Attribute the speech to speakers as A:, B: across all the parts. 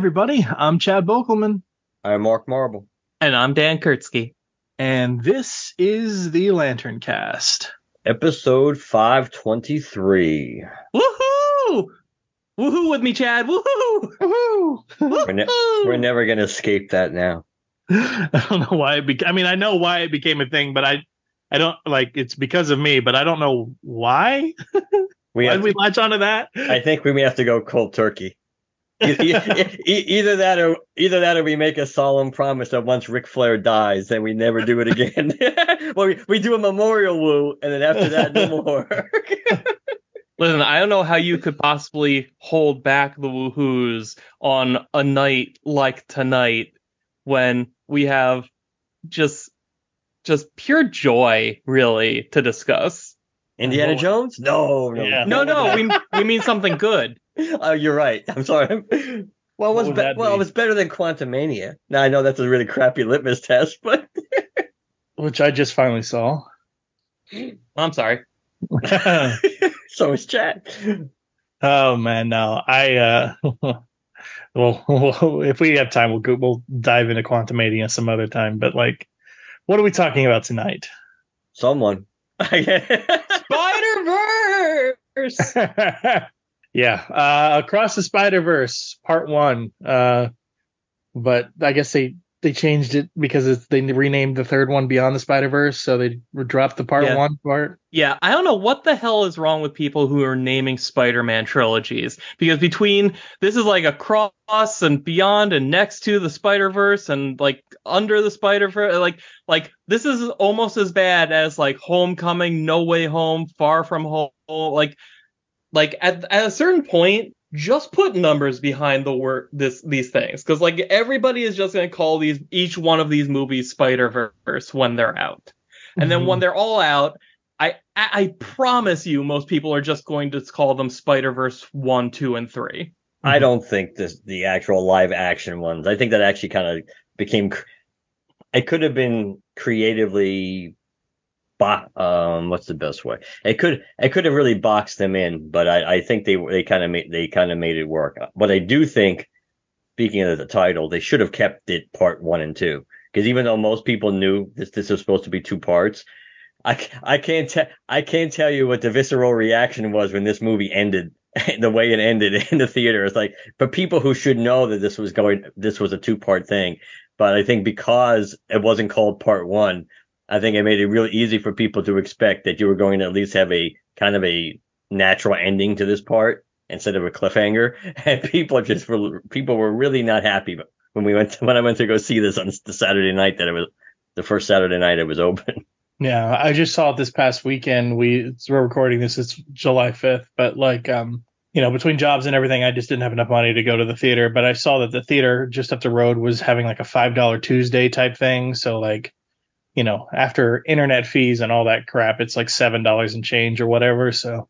A: everybody. I'm Chad Bokelman,
B: I'm Mark Marble.
C: And I'm Dan Kurtzky.
A: and this is the Lantern Cast.
B: Episode 523.
C: Woohoo! Woohoo with me, Chad. Woohoo!
A: Woohoo!
B: We're, ne- we're never going to escape that now.
A: I don't know why it became. I mean, I know why it became a thing, but I, I don't like it's because of me, but I don't know why.
B: We
A: Why
B: have
A: did we
B: to-
A: latch onto that?
B: I think we may have to go cold turkey. Either that or either that or we make a solemn promise that once Ric Flair dies, then we never do it again. well, we, we do a memorial woo, and then after that, no more.
C: Listen, I don't know how you could possibly hold back the woohoos on a night like tonight when we have just just pure joy really to discuss.
B: Indiana Jones? No, no,
A: Yeah.
C: No, no, we we mean something good.
B: Oh, you're right. I'm sorry. Well, it was
A: would
B: be- well,
A: be?
B: it was better than Quantumania. Now I know that's a really crappy litmus test, but
A: Which I just finally saw.
C: I'm sorry.
B: so is Chad.
A: oh man, no. I uh well, if we have time, we'll go, we'll dive into Quantumania some other time. But like, what are we talking about tonight?
B: Someone.
C: Spider Verse.
A: Yeah, uh, across the Spider Verse, part one. Uh, but I guess they they changed it because it's, they renamed the third one Beyond the Spider Verse, so they dropped the part
C: Yeah.
A: one part.
C: Yeah, I don't know what the hell is wrong with people who are naming Spider-Man trilogies because between this is like Across and beyond and next to the Spider-Verse and like under the Spider-Verse like like this is almost as bad as like Homecoming, No Way Home, Far From Home like like at at a certain point just put numbers behind the word this these things cuz like everybody is just going to call these each one of these movies Spider-Verse when they're out. And then when mm-hmm. they're all out, I, I I promise you, most people are just going to call them Spider Verse one, two, and three.
B: I mm-hmm. don't think this the actual live action ones. I think that actually kind of became. It could have been creatively, bo- um, what's the best way? It could it could have really boxed them in, but I, I think they they kind of made they kind of made it work. But I do think, speaking of the title, they should have kept it part one and two because even though most people knew this this was supposed to be two parts. I, I can't tell I can't tell you what the visceral reaction was when this movie ended the way it ended in the theater. It's like for people who should know that this was going this was a two part thing. But I think because it wasn't called part one, I think it made it really easy for people to expect that you were going to at least have a kind of a natural ending to this part instead of a cliffhanger. And people just were people were really not happy when we went to, when I went to go see this on the Saturday night that it was the first Saturday night it was open.
A: Yeah, I just saw it this past weekend. We we're recording this. It's July fifth, but like um, you know, between jobs and everything, I just didn't have enough money to go to the theater. But I saw that the theater just up the road was having like a five dollar Tuesday type thing. So like, you know, after internet fees and all that crap, it's like seven dollars and change or whatever. So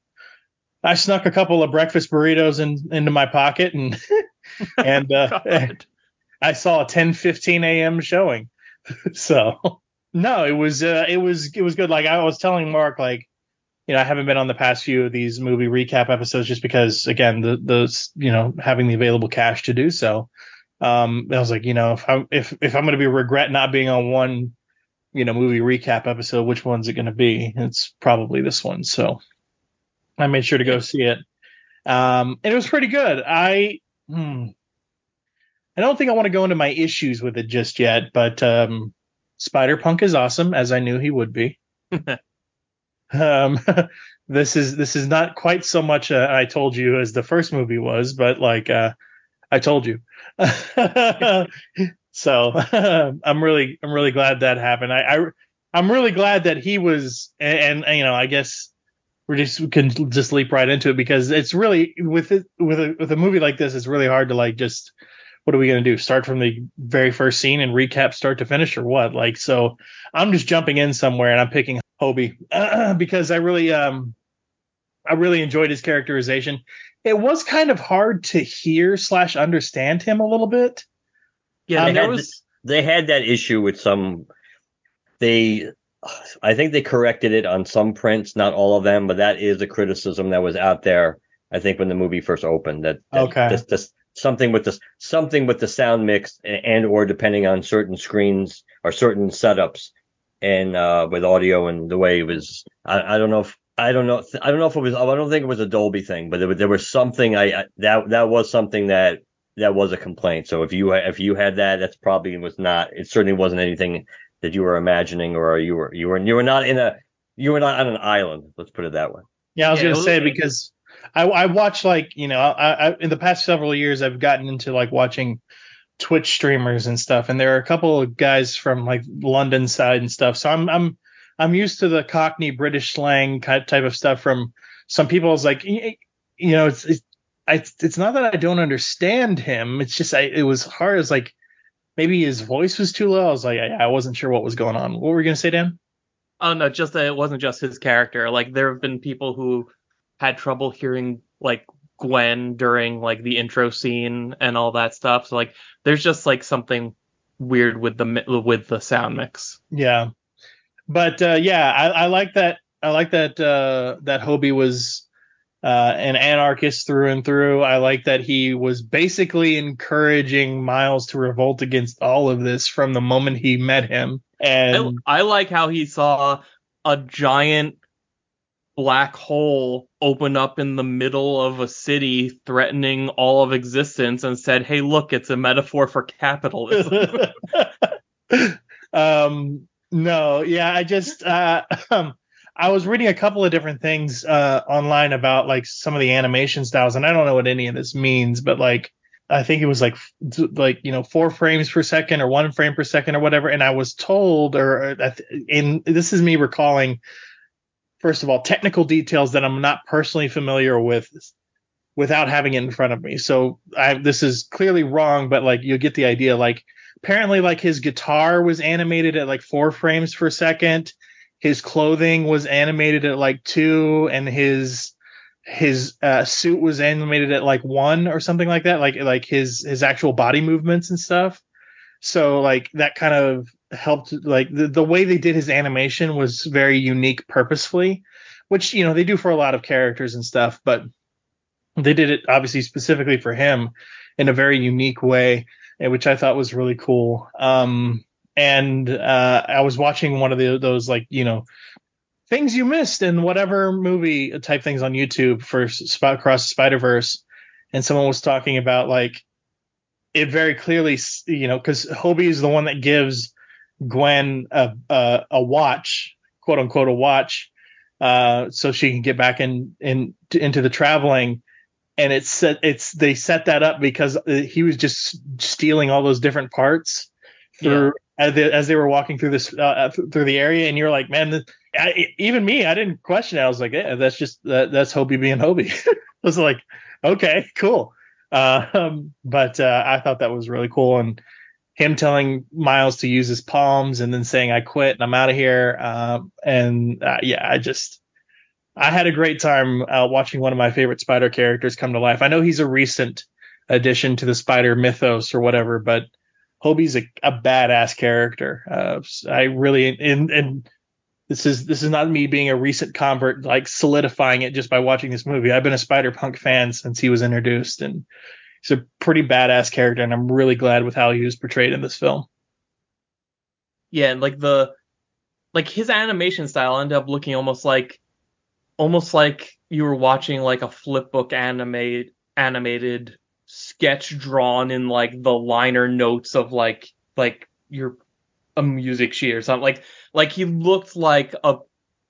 A: I snuck a couple of breakfast burritos in, into my pocket and and uh, I saw a 10:15 a.m. showing. so no, it was uh, it was it was good. Like I was telling Mark, like you know, I haven't been on the past few of these movie recap episodes just because, again, the the you know having the available cash to do so. Um, I was like, you know, if I'm if if I'm gonna be regret not being on one, you know, movie recap episode, which one's it gonna be? It's probably this one. So I made sure to go see it. Um, and it was pretty good. I hmm, I don't think I want to go into my issues with it just yet, but um, Spider Punk is awesome, as I knew he would be. um, this is this is not quite so much a, I told you as the first movie was, but like uh, I told you. so I'm really I'm really glad that happened. I, I I'm really glad that he was and, and you know I guess we just we can just leap right into it because it's really with it with a with a movie like this it's really hard to like just what are we going to do? Start from the very first scene and recap start to finish or what? Like so i'm just jumping in somewhere and i'm picking hobie uh, because i really um i really enjoyed his characterization. It was kind of hard to hear slash understand him a little bit
C: Yeah,
B: they, had,
C: was
B: they had that issue with some. They, I think they corrected it on some prints, not all of them, but that is a criticism that was out there. I think when the movie first opened, that, that
A: Okay.
B: this, this, something with this something with the sound mix a- and or depending on certain screens or certain setups and uh with audio and the way it was I, I don't know if I don't know I don't know if it was I don't think it was a Dolby thing but there, was- there was something I, I that that was something that that was a complaint so if you if you had that that's probably was not it certainly wasn't anything that you were imagining or you were you were you were not in a you were not on an island let's put it that way
A: Yeah, I was
C: Yeah,
A: gonna
C: was-
A: say because I I watch like you know I, I in the past several years I've gotten into like watching Twitch streamers and stuff, and there are a couple of guys from like London side and stuff. So I'm I'm I'm used to the Cockney British slang ki- type of stuff from some people. It's like you know it's it's I, it's not that I don't understand him. It's just I it was hard. It's like maybe his voice was too low. I was like I, I wasn't sure what was going on. What were you gonna say, Dan?
C: Oh no, just that it wasn't just his character. Like there have been people who had trouble hearing like Gwen during like the intro scene and all that stuff. So like there's just like something weird with the with the sound mix.
A: Yeah, but uh, yeah, I, I like that. I like that uh, that Hobie was uh, an anarchist through and through. I like that he was basically encouraging Miles to revolt against all of this from the moment he met him.
C: I,
A: And
C: I like how he saw a giant black hole open up in the middle of a city threatening all of existence and said, "Hey, look, it's a metaphor for capitalism."
A: um, no, yeah, I just uh, um, I was reading a couple of different things uh, online about like some of the animation styles, and I don't know what any of this means, but like I think it was like like you know four frames per second or one frame per second or whatever, and I was told or uh, in this is me recalling first of all technical details that I'm not personally familiar with without having it in front of me. So I this is clearly wrong, but like you'll get the idea. Like apparently like his guitar was animated at like four frames per second. His clothing was animated at like two, and his his uh, suit was animated at like one or something like that. Like like his his actual body movements and stuff. So like that kind of helped. Like the the way they did his animation was very unique, purposefully, which you know they do for a lot of characters and stuff, but they did it obviously specifically for him in a very unique way, which I thought was really cool. Um, and uh, I was watching one of the, those like you know things you missed in whatever movie type things on YouTube for Spot Across the Spider Verse, and someone was talking about like it very clearly, you know, because Hobie is the one that gives Gwen a a, a watch, quote unquote, a watch, uh, so she can get back in in into the traveling. And it's set it's they set that up because uh, he was just stealing all those different parts through as, they, as they were walking through this uh, uh, through the area and you're like man I, even me i didn't question it. I was like yeah that's just that, that's hobie being hobie. I was like okay cool. Uh, um, but uh, i thought that was really cool and him telling miles to use his palms and then saying i quit and i'm out of here um, and uh, yeah i just I had a great time uh, watching one of my favorite Spider characters come to life. I know he's a recent addition to the Spider mythos or whatever, but Hobie's a, a badass character. Uh, I really and and this is this is not me being a recent convert, like solidifying it just by watching this movie. I've been a Spider Punk fan since he was introduced, and he's a pretty badass character, and I'm really glad with how he was portrayed in this film.
C: yeah, and like the like his animation style ended up looking almost like almost like you were watching like a flipbook animate animated sketch drawn in like the liner notes of like like your a music sheet or something. Like like he looked like a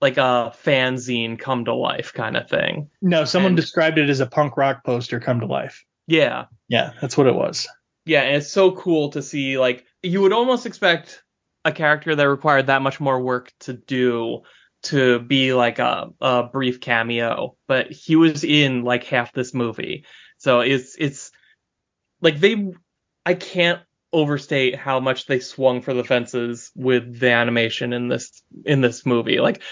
C: like a fanzine come to life kind of thing.
A: No, someone
C: And-
A: described it as a punk rock poster come to life.
C: Yeah.
A: Yeah, that's what it was.
C: Yeah, and it's so cool to see like you would almost expect a character that required that much more work to do to be like a, a brief cameo, but he was in like half this movie. So it's it's like they I can't overstate how much they swung for the fences with the animation in this in this movie. Like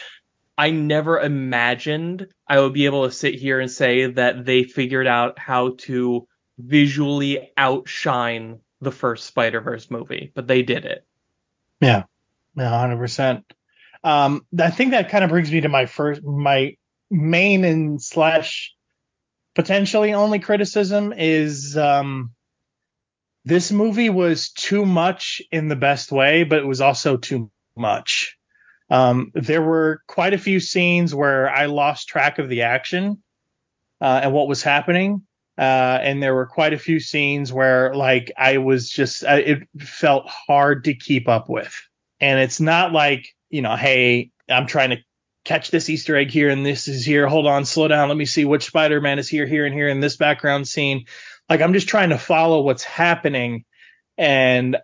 C: I never imagined I would be able to sit here and say that they figured out how to visually outshine the first Spider-Verse movie, but they did it.
A: Yeah, hundred percent. Um, I think that kind of brings me to my first, my main and slash potentially only criticism is um, this movie was too much in the best way, but it was also too much. Um, there were quite a few scenes where I lost track of the action uh, and what was happening. Uh, and there were quite a few scenes where like I was just it felt hard to keep up with. And it's not like you know, hey, I'm trying to catch this Easter egg here and this is here. Hold on, slow down. Let me see which Spider-Man is here, here, and here in this background scene. Like I'm just trying to follow what's happening, and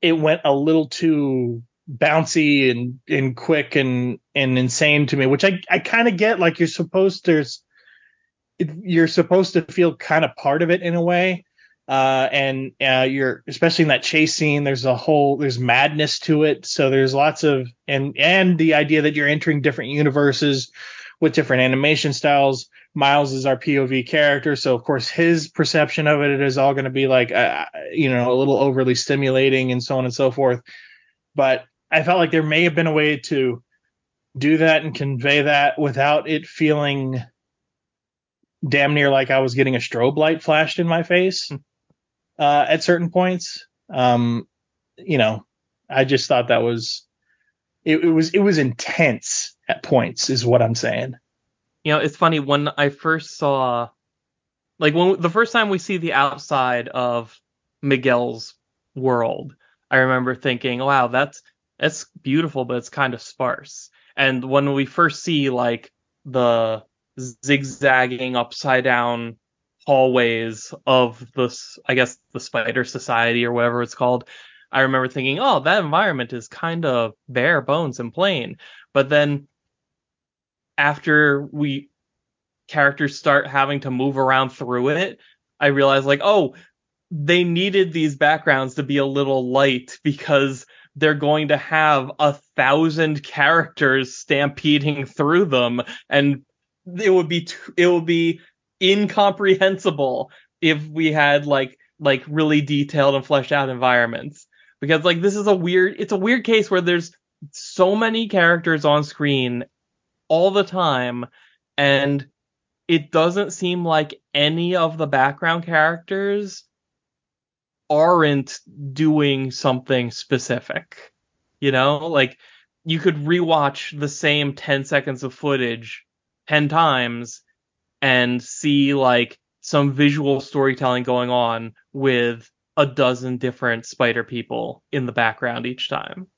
A: it went a little too bouncy and and quick and and insane to me, which I I kind of get. Like you're supposed there's you're supposed to feel kind of part of it in a way. Uh, and uh, you're especially in that chase scene. There's a whole there's madness to it. So there's lots of and and the idea that you're entering different universes with different animation styles. Miles is our POV character, so of course his perception of it is all going to be like uh, you know a little overly stimulating and so on and so forth. But I felt like there may have been a way to do that and convey that without it feeling damn near like I was getting a strobe light flashed in my face uh, at certain points. Um, you know, I just thought that was it, it was it was intense at points, is what I'm saying.
C: You know, it's funny when I first saw, like when the first time we see the outside of Miguel's world, I remember thinking, "Wow, that's that's beautiful, but it's kind of sparse." And when we first see like the zigzagging upside down hallways of this, I guess the Spider Society or whatever it's called, I remember thinking, "Oh, that environment is kind of bare bones and plain." But then after we characters start having to move around through it, I realized like, oh, they needed these backgrounds to be a little light because they're going to have a thousand characters stampeding through them and it would be t- it would be incomprehensible if we had like like really detailed and fleshed out environments. Because like this is a weird it's a weird case where there's so many characters on screen all the time and it doesn't seem like any of the background characters aren't doing something specific. You know, like you could rewatch the same 10 seconds of footage 10 times and see like some visual storytelling going on with a dozen different spider people in the background each time.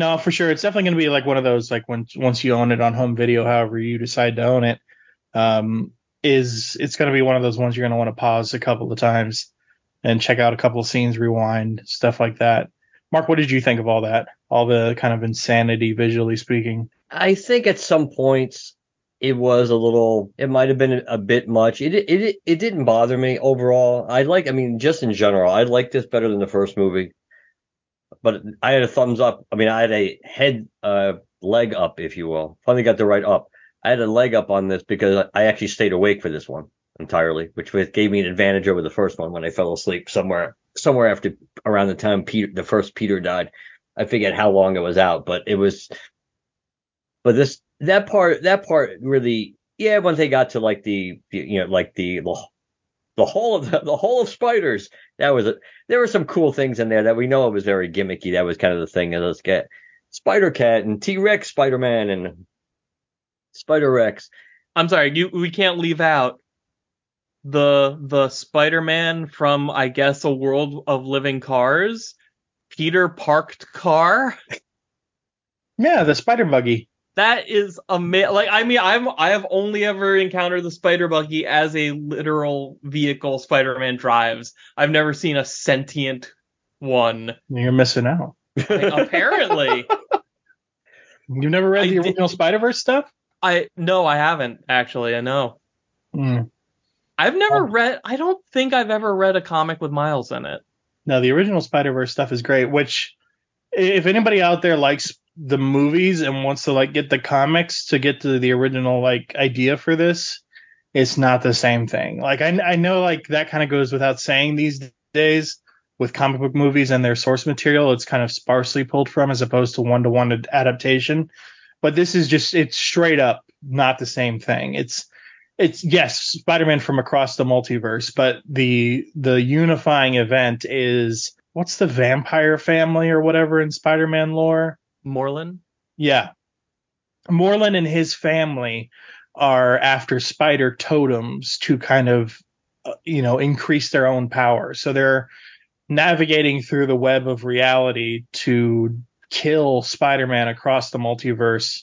A: No, for sure. It's definitely going to be like one of those like once once you own it on home video, however you decide to own it, um, is it's going to be one of those ones you're going to want to pause a couple of times and check out a couple of scenes, rewind, stuff like that. Mark, what did you think of all that? All the kind of insanity visually speaking.
B: I think at some points it was a little. It might have been a bit much. It it it didn't bother me overall. I like. I mean, just in general, I like this better than the first movie. But I had a thumbs up. I mean, I had a head uh leg up, if you will. Finally got the right up. I had a leg up on this because I actually stayed awake for this one entirely, which gave me an advantage over the first one when I fell asleep somewhere somewhere after around the time Peter the first Peter died. I forget how long it was out, but it was. But this that part that part really yeah once they got to like the you know like the the, the whole of the, the whole of spiders. That was a, there were some cool things in there that we know it was very gimmicky. That was kind of the thing. And let's get Spider Cat and T Rex Spider Man and Spider Rex.
C: I'm sorry, you we can't leave out the the Spider-Man from I guess a world of living cars. Peter parked car.
A: Yeah, the spider buggy.
C: That is amazing. Like, I mean, I'm I have only ever encountered the spider buggy as a literal vehicle Spider-Man drives. I've never seen a sentient one.
A: You're missing out.
C: Apparently,
A: You've never read
C: I
A: the original Spider Verse stuff?
C: I no, I haven't actually. I know.
A: Hmm.
C: I've never
A: Oh.
C: read. I don't think I've ever read a comic with Miles in it.
A: No, the original Spider Verse stuff is great. Which, if anybody out there likes the movies and wants to like get the comics to get to the original like idea for this, it's not the same thing. Like I I know like that kind of goes without saying these days with comic book movies and their source material. It's kind of sparsely pulled from as opposed to one to one adaptation. But this is just it's straight up not the same thing. It's it's yes, Spider-Man from across the multiverse, but the the unifying event is what's the vampire family or whatever in Spider-Man lore?
C: Morlun.
A: Yeah. Morlun and his family are after spider totems to kind of uh, you know increase their own power. So they're navigating through the web of reality to kill Spider-Man across the multiverse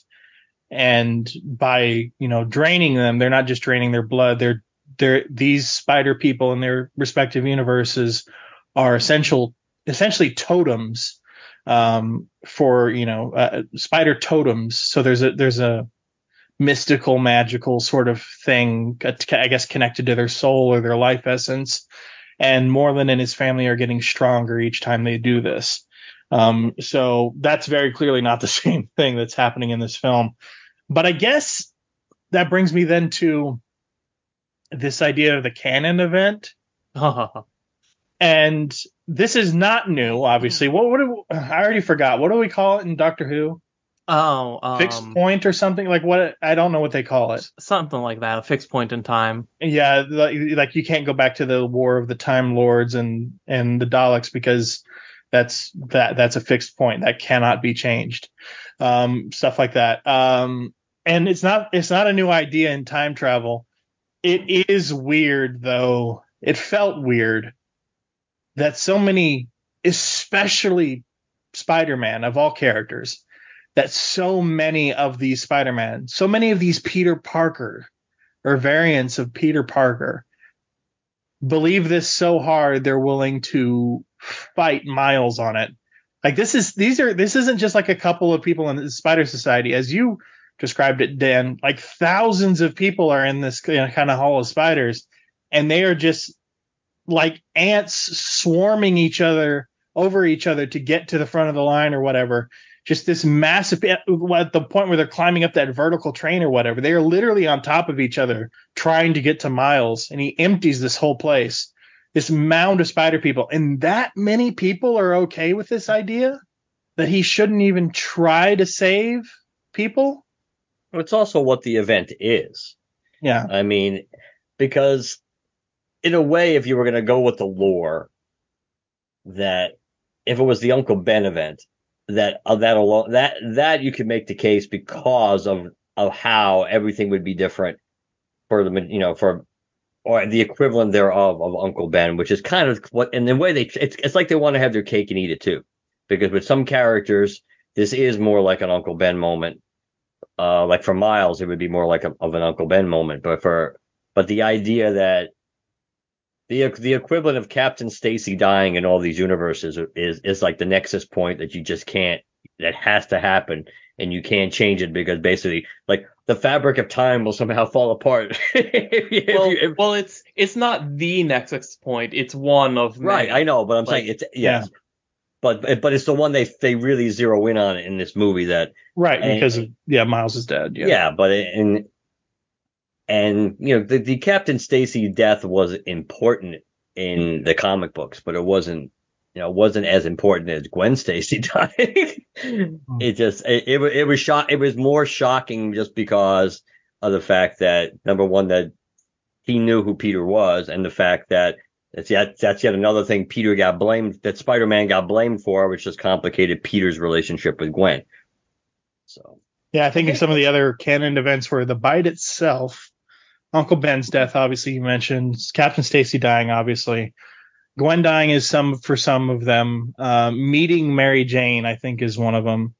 A: and by you know draining them they're not just draining their blood they're they're these spider people in their respective universes are essential essentially totems um, for you know uh, spider totems. So there's a there's a mystical magical sort of thing uh, i guess connected to their soul or their life essence. And Morlun and his family are getting stronger each time they do this. Um, so that's very clearly not the same thing that's happening in this film. But i guess that brings me then to this idea of the canon event and this is not new obviously. What what do, i already forgot. What do we call it in doctor who?
C: Oh, um,
A: fixed point or something? Like what i don't know what they call it.
C: Something like that. A fixed point in time.
A: yeah like, like you can't go back to the war of the time lords and and the daleks because that's that that's a fixed point that cannot be changed. Um stuff like that. Um and it's not it's not a new idea in time travel. It is weird though. It felt weird that so many especially spider-man of all characters that so many of these spider-man so many of these peter parker or variants of Peter Parker believe this so hard they're willing to fight Miles on it. Like this is these are this isn't just like a couple of people in the Spider Society as you described it, Dan. Like thousands of people are in this you know, kind of hall of spiders, and they are just like ants swarming each other over each other to get to the front of the line or whatever. Just this massive at the point where they're climbing up that vertical train or whatever they are literally on top of each other trying to get to miles and he empties this whole place. This mound of spider people. And that many people are okay with this idea? That he shouldn't even try to save people?
B: It's also what the event is.
A: yeah.
B: I mean, because in a way, if you were going to go with the lore, that if it was the Uncle Ben event, that uh, that alone, that that you could make the case because of of how everything would be different for the you know for or the equivalent thereof of Uncle Ben, which is kind of what in the way they it's it's like they want to have their cake and eat it too, because with some characters this is more like an Uncle Ben moment. Uh, like for Miles, it would be more like a, of an Uncle Ben moment, but for but the idea that the the equivalent of Captain Stacy dying in all these universes is is like the nexus point that you just can't that has to happen and you can't change it because basically like the fabric of time will somehow fall apart. If you- if
C: well,
B: you- if-
C: well, it's it's not the nexus point. It's one of
B: right. I know, but I'm
C: Like,
B: saying it's yeah. But but it's the one they they really zero in on in this movie that
A: right
B: And-
A: because of, yeah miles is dead yeah,
B: Yeah, but and and you know the, the Captain Stacy death was important in hmm. the comic books, but it wasn't you know it wasn't as important as Gwen Stacy dying. Hmm. it just it, it it was shock it was more shocking just because of the fact that number one that he knew who Peter was and the fact that that's yet that's yet another thing Peter got blamed that Spider-Man got blamed for, which just complicated Peter's relationship with Gwen. So
A: Yeah, I think some of the other canon events where the bite itself, Uncle Ben's death, obviously you mentioned, Captain Stacy dying, obviously. Gwen dying is some for some of them. Uh, meeting Mary Jane, I think, is one of them,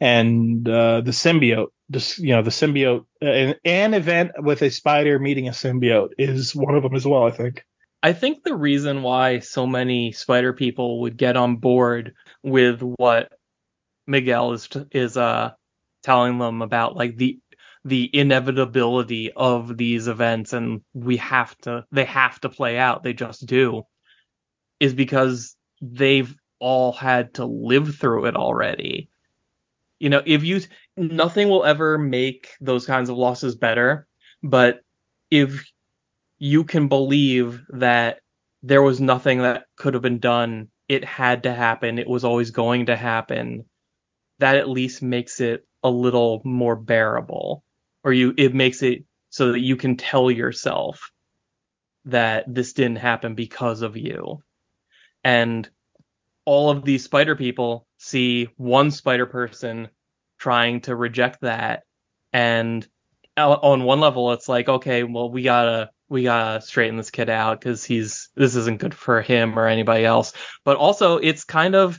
A: and uh, the symbiote. This, you know, the symbiote, uh, an event with a spider meeting a symbiote is one of them as well. I think.
C: I think the reason why so many spider people would get on board with what Miguel is is uh telling them about like the the inevitability of these events and we have to they have to play out. They just do. Is because they've all had to live through it already. You know if you nothing will ever make those kinds of losses better but if you can believe that there was nothing that could have been done it had to happen it was always going to happen that at least makes it a little more bearable or you it makes it so that you can tell yourself that this didn't happen because of you. And all of these spider people see one spider person trying to reject that. And on one level it's like okay well we gotta we gotta straighten this kid out because he's this isn't good for him or anybody else. But also it's kind of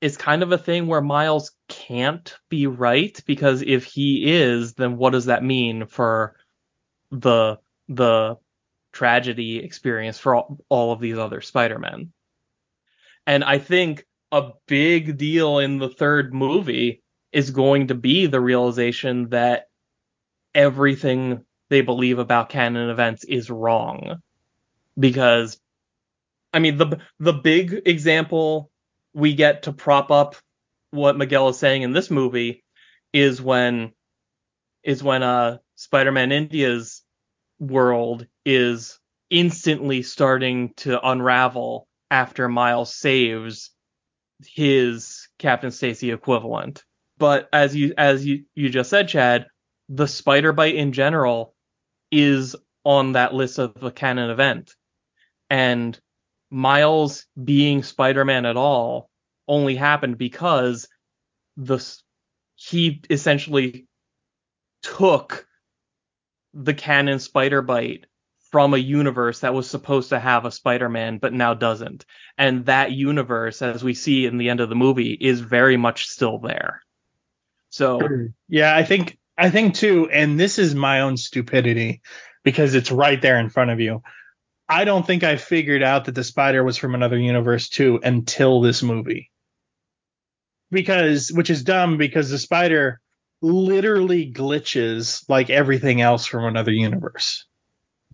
C: it's kind of a thing where Miles can't be right because if he is, then what does that mean for the the tragedy experience for all, all of these other Spider-Men? And I think a big deal in the third movie is going to be the realization that everything they believe about canon events is wrong. Because I mean the the big example we get to prop up what Miguel is saying in this movie is when is when uh Spider-Man India's world is instantly starting to unravel after Miles saves his Captain Stacy equivalent. But as you as you, you just said, Chad, the spider bite in general is on that list of a canon event. And Miles being Spider-Man at all only happened because the he essentially took the canon spider bite from a universe that was supposed to have a Spider-Man but now doesn't. And that universe as we see in the end of the movie is very much still there. So
A: yeah, I think I think too and this is my own stupidity because it's right there in front of you. I don't think I figured out that the spider was from another universe too until this movie. Because, which is dumb because the spider literally glitches like everything else from another universe.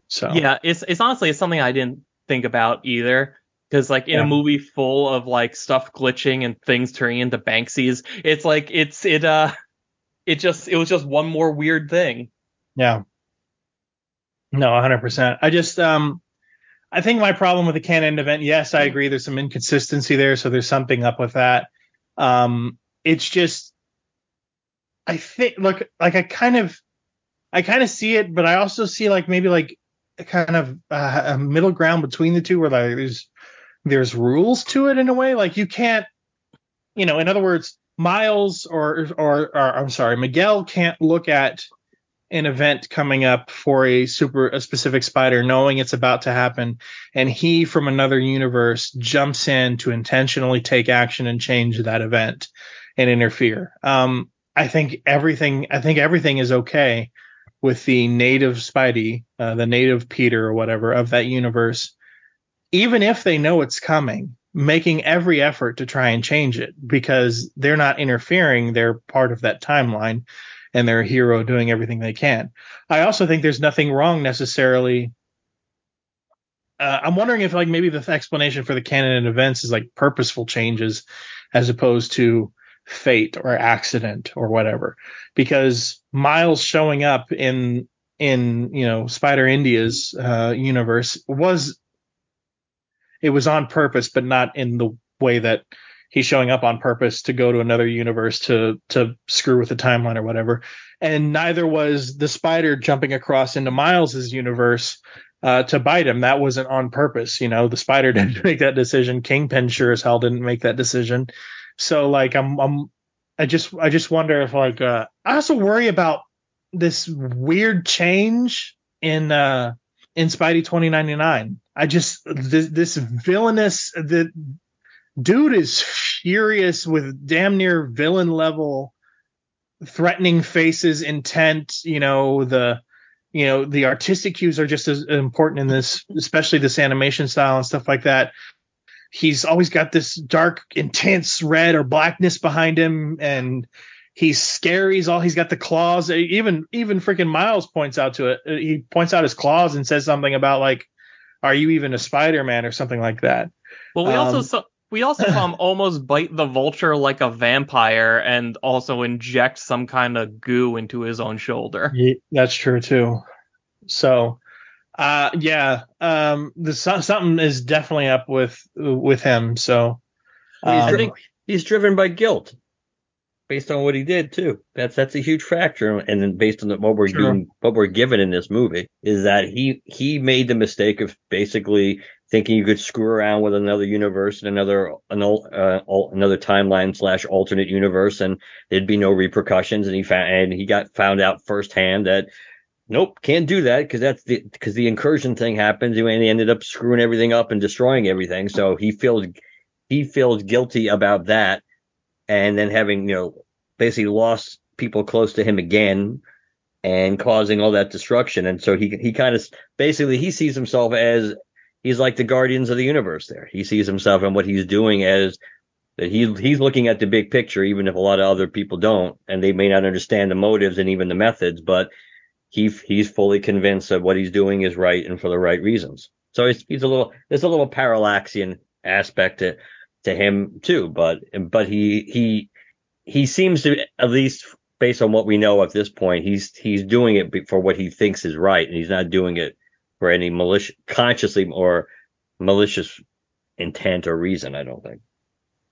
A: So
C: yeah, it's it's honestly it's something I didn't think about either. Because like in yeah. a movie full of like stuff glitching and things turning into Banksies, it's like it's it uh it just it was just one more weird thing.
A: Yeah. No, 100%. I just um I think my problem with the canon event, yes, I agree. There's some inconsistency there, so there's something up with that. Um, it's just, I think, look, like I kind of, I kind of see it, but I also see like maybe like a kind of uh, a middle ground between the two, where like there's there's rules to it in a way. Like you can't, you know, in other words, Miles or or, or I'm sorry, Miguel can't look at an event coming up for a super a specific spider knowing it's about to happen. And he from another universe jumps in to intentionally take action and change that event and interfere. Um i think everything i think everything is okay with the native spidey uh, the native peter or whatever of that universe. Even if they know it's coming making every effort to try and change it because they're not interfering they're part of that timeline and they're a hero doing everything they can. I also think there's nothing wrong necessarily. Uh, I'm wondering if like maybe the explanation for the canon and events is like purposeful changes as opposed to fate or accident or whatever because Miles showing up in in you know Spider India's uh, universe was it was on purpose but not in the way that he's showing up on purpose to go to another universe to to screw with the timeline or whatever. And neither was the spider jumping across into Miles's universe uh, to bite him. That wasn't on purpose. You know, the spider didn't make that decision. Kingpin sure as hell didn't make that decision. So like I'm I'm I just I just wonder if like uh, I also worry about this weird change in uh in Spidey 2099. I just this, this villainous the dude is furious with damn near villain level threatening faces, intent. You know the you know the artistic cues are just as important in this, especially this animation style and stuff like that. He's always got this dark, intense red or blackness behind him, and he's scary. He's all he's got the claws. Even even freaking Miles points out to it. He points out his claws and says something about like, "Are you even a Spider-Man?" or something like that.
C: Well, we
A: Um,
C: also saw we also saw him almost bite the vulture like a vampire and also inject some kind of goo into his own shoulder.
A: Yeah, that's true too. So, uh, yeah, um, the something is definitely up with with him. So,
B: Well, he's,
A: um,
B: driven, he's driven by guilt based on what he did too. That's that's a huge factor, and then based on the, what we're
A: Sure.
B: doing, what we're given in this movie is that he he made the mistake of basically thinking you could screw around with another universe and another an, uh, another timeline slash alternate universe, and there'd be no repercussions. And he found and he got found out firsthand that. Nope, can't do that because that's the because the incursion thing happens and he ended up screwing everything up and destroying everything. So he feels he feels guilty about that and then having you know basically lost people close to him again and causing all that destruction and so he he kind of basically he sees himself as he's like the guardians of the universe there. He sees himself and what he's doing as that he he's looking at the big picture even if a lot of other people don't and they may not understand the motives and even the methods but he he's fully convinced that what he's doing is right and for the right reasons. So he's, he's a little there's a little parallaxian aspect to to him too but but he he he seems to at least based on what we know at this point he's he's doing it for what he thinks is right and he's not doing it for any malicious consciously or malicious intent or reason i don't think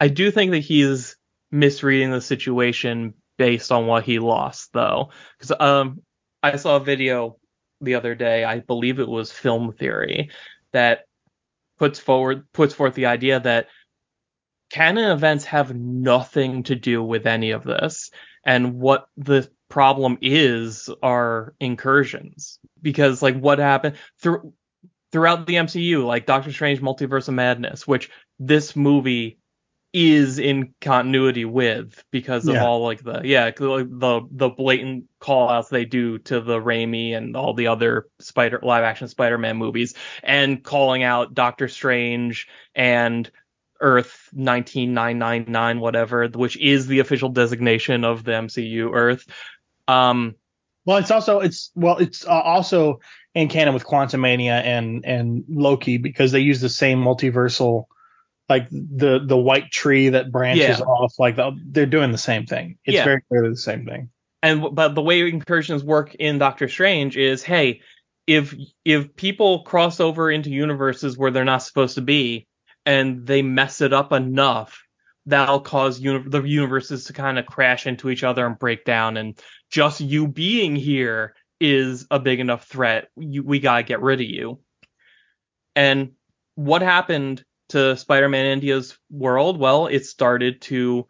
C: I do think that he's misreading the situation based on what he lost, though. Because um, I saw a video the other day, I believe it was Film Theory, that puts forward puts forth the idea that canon events have nothing to do with any of this, and what the problem is are incursions. Because like what happened through throughout the MCU, like Doctor Strange Multiverse of Madness, which this movie is in continuity with because of
A: Yeah.
C: all like the yeah the the blatant call outs they do to the Raimi and all the other Spider live action Spider-Man movies and calling out Doctor Strange and Earth 19999 whatever which is the official designation of the MCU Earth um
A: well, it's also it's well, it's uh, also in canon with Quantumania and and Loki because they use the same multiversal, like the the white tree that branches
C: Yeah.
A: off. Like the, they're doing the same thing. It's
C: Yeah.
A: very clearly the same thing.
C: and but the way incursions work in Doctor Strange is hey if if people cross over into universes where they're not supposed to be and they mess it up enough that'll cause uni- the universes to kind of crash into each other and break down and just you being here is a big enough threat. You, we got to get rid of you. And what happened to Spider-Man India's world? Well it started to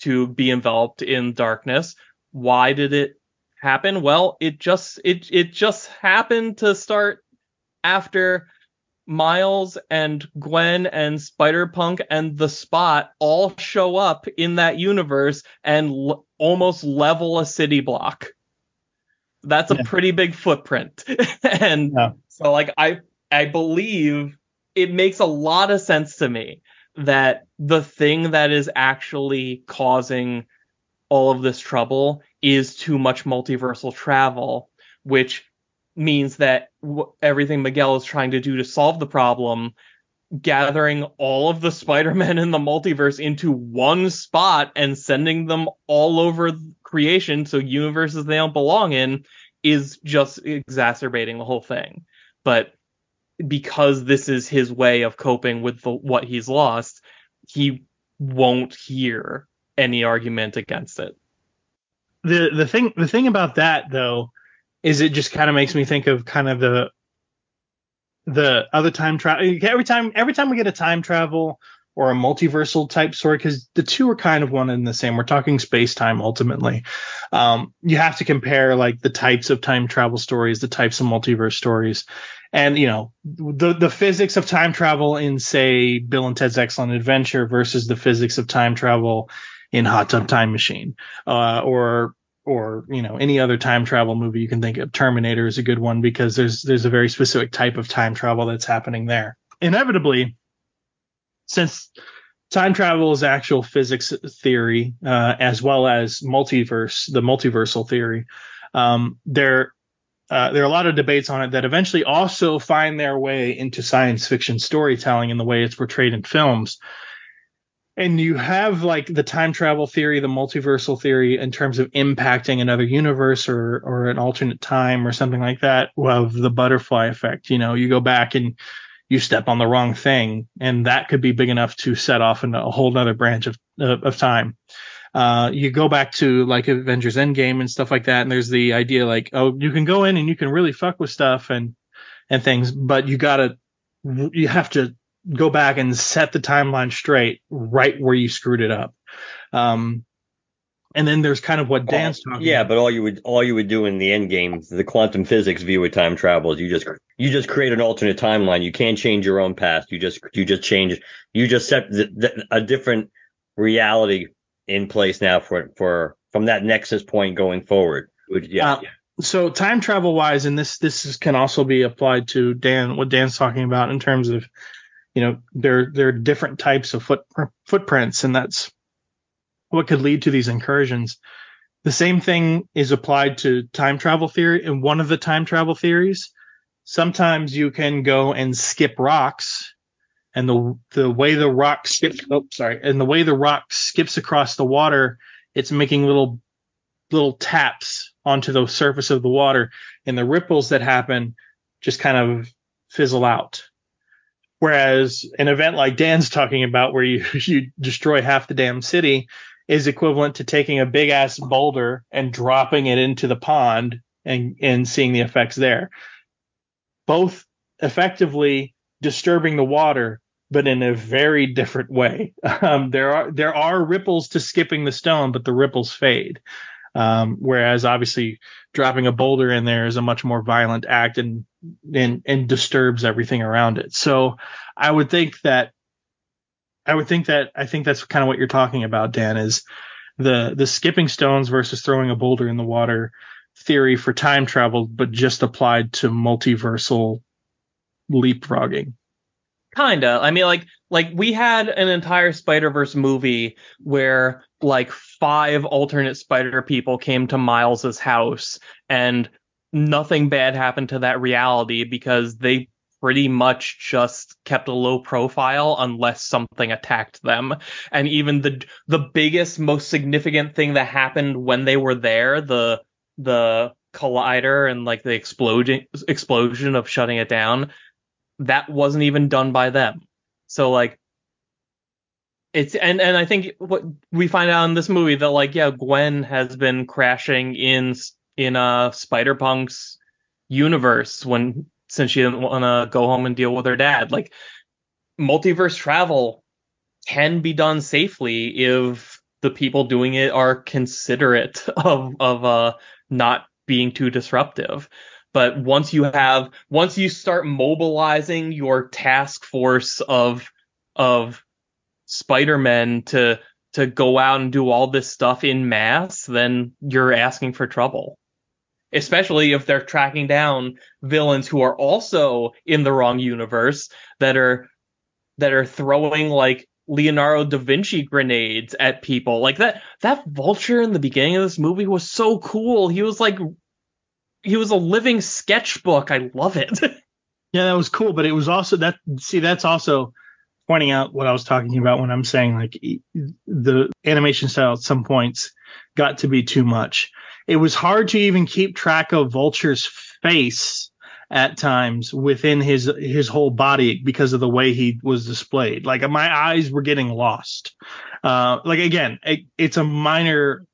C: to be enveloped in darkness. Why did it happen? Well, it just it it just happened to start after Miles and Gwen and Spider-Punk and the Spot all show up in that universe and l- almost level a city block. That's a
A: Yeah.
C: pretty big footprint. and
A: Yeah.
C: so like I I believe it makes a lot of sense to me that the thing that is actually causing all of this trouble is too much multiversal travel, which means that w- everything Miguel is trying to do to solve the problem, gathering all of the Spider-Men in the multiverse into one spot and sending them all over creation so universes they don't belong in is just exacerbating the whole thing. But because this is his way of coping with the, what he's lost, he won't hear any argument against it.
A: the the thing the thing about that though is it just kind of makes me think of kind of the the other time travel every time every time we get a time travel or a multiversal type story because the two are kind of one and the same. We're talking space time ultimately. Um, you have to compare like the types of time travel stories the types of multiverse stories. And you know the the physics of time travel in say Bill and Ted's Excellent Adventure versus the physics of time travel in Hot Tub Time Machine, uh, or or you know any other time travel movie you can think of. Terminator is a good one because there's there's a very specific type of time travel that's happening there. Inevitably, since time travel is actual physics theory uh, as well as multiverse, the multiversal theory, um, there uh, there are a lot of debates on it that eventually also find their way into science fiction storytelling in the way it's portrayed in films and you have like the time travel theory, the multiversal theory in terms of impacting another universe or or an alternate time or something like that of the butterfly effect. You know, you go back and you step on the wrong thing, and that could be big enough to set off into a whole other branch of uh, of time. Uh, you go back to like Avengers Endgame and stuff like that, and there's the idea like, oh, you can go in and you can really fuck with stuff and and things, but you gotta you have to go back and set the timeline straight right where you screwed it up. Um, and then there's kind of what Dan's talking.
B: Yeah,
A: about.
B: but all you would all you would do in the end game, the quantum physics view of time travel is you just you just create an alternate timeline. You can't change your own past. You just you just change you just set the, the, a different reality in place now for for from that nexus point going forward. Yeah.
A: Uh, so time travel wise, and this this is, can also be applied to Dan what Dan's talking about in terms of you know there there are different types of foot, footprints and that's what could lead to these incursions. The same thing is applied to time travel theory and one of the time travel theories sometimes you can go and skip rocks and the the way the rock skips oh sorry and the way the rock skips across the water it's making little little taps onto the surface of the water and the ripples that happen just kind of fizzle out Whereas an event like Dan's talking about, where you, you destroy half the damn city, is equivalent to taking a big ass boulder and dropping it into the pond and, and seeing the effects there. Both effectively disturbing the water, but in a very different way. Um, there are there are ripples to skipping the stone, but the ripples fade. Um, whereas obviously dropping a boulder in there is a much more violent act and and and disturbs everything around it. So I would think that I would think that I think that's kind of what you're talking about, Dan, is the the skipping stones versus throwing a boulder in the water theory for time travel, but just applied to multiversal leapfrogging.
C: Kinda. I mean, like, like we had an entire Spider Verse movie where like five alternate Spider people came to Miles's house, and nothing bad happened to that reality because they pretty much just kept a low profile unless something attacked them. And even the the biggest, most significant thing that happened when they were there, the the collider and like the explosion explosion of shutting it down, that wasn't even done by them. So like it's and and I think what we find out in this movie that like yeah Gwen has been crashing in in uh Spider Punk's universe when since she didn't want to go home and deal with her dad like multiverse travel can be done safely if the people doing it are considerate of of uh not being too disruptive but once you have, once you start mobilizing your task force of, of Spider-Men to, to go out and do all this stuff in mass, then you're asking for trouble. Especially if they're tracking down villains who are also in the wrong universe that are, that are throwing like Leonardo da Vinci grenades at people. Like that that vulture in the beginning of this movie was so cool. He was like he was a living sketchbook. I love it.
A: yeah, that was cool, but it was also that see that's also pointing out what I was talking about when I'm saying like the animation style at some points got to be too much. It was hard to even keep track of Vulture's face at times within his his whole body because of the way he was displayed. Like my eyes were getting lost. Uh, like again, it, it's a minor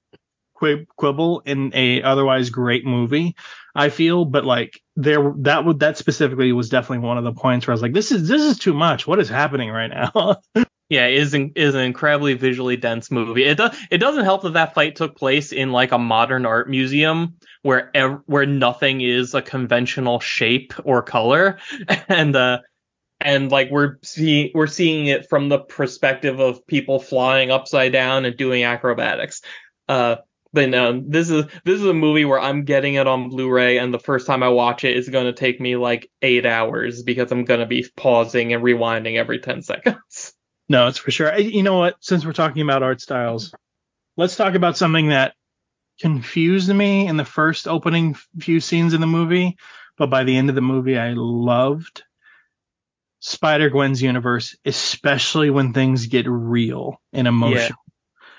A: quibble in a otherwise great movie, I feel, but like there that would that specifically was definitely one of the points where I was like, this is this is too much. What is happening right now?
C: yeah, is in, is an incredibly visually dense movie. It does it doesn't help that that fight took place in like a modern art museum where ev- where nothing is a conventional shape or color, and uh and like we're seeing we're seeing it from the perspective of people flying upside down and doing acrobatics. Uh, but no, this is this is a movie where I'm getting it on Blu-ray, and the first time I watch it is going to take me like eight hours because I'm going to be pausing and rewinding every ten seconds.
A: No, it's for sure. I- You know what? Since we're talking about art styles, let's talk about something that confused me in the first opening few scenes in the movie, but by the end of the movie, I loved Spider Gwen's universe, especially when things get real and emotional.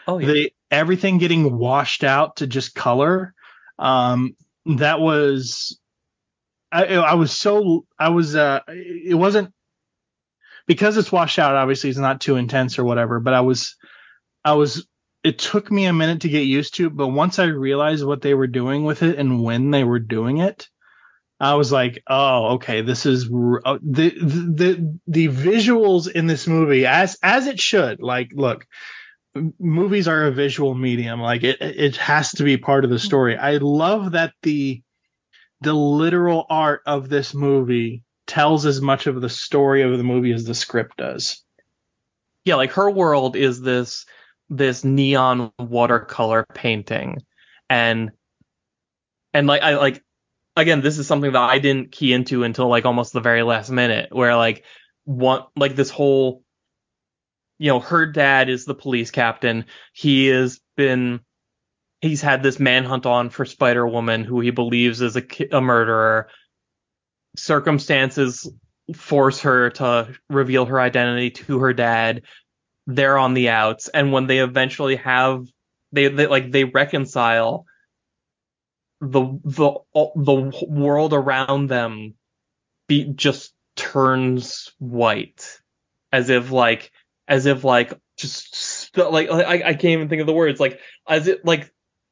C: Oh
A: the everything getting washed out to just color um that was i i was so i was uh it wasn't because it's washed out obviously it's not too intense or whatever but i was i was it took me a minute to get used to but once i realized what they were doing with it and when they were doing it I was like, oh, okay, this is uh, the, the the visuals in this movie as as it should. Like, look, movies are a visual medium. Like it it has to be part of the story. I love that the the literal art of this movie tells as much of the story of the movie as the script does.
C: yeah, like her world is this this neon watercolor painting, and and like I like again, this is something that I didn't key into until like almost the very last minute, where like one like this whole you know her dad is the police captain. He has been he's had this manhunt on for Spider Woman, who he believes is a, a murderer. Circumstances force her to reveal her identity to her dad. They're on the outs, and when they eventually have they, they like they reconcile, the the the world around them be just turns white, as if like as if like just st- like I I can't even think of the words like as it like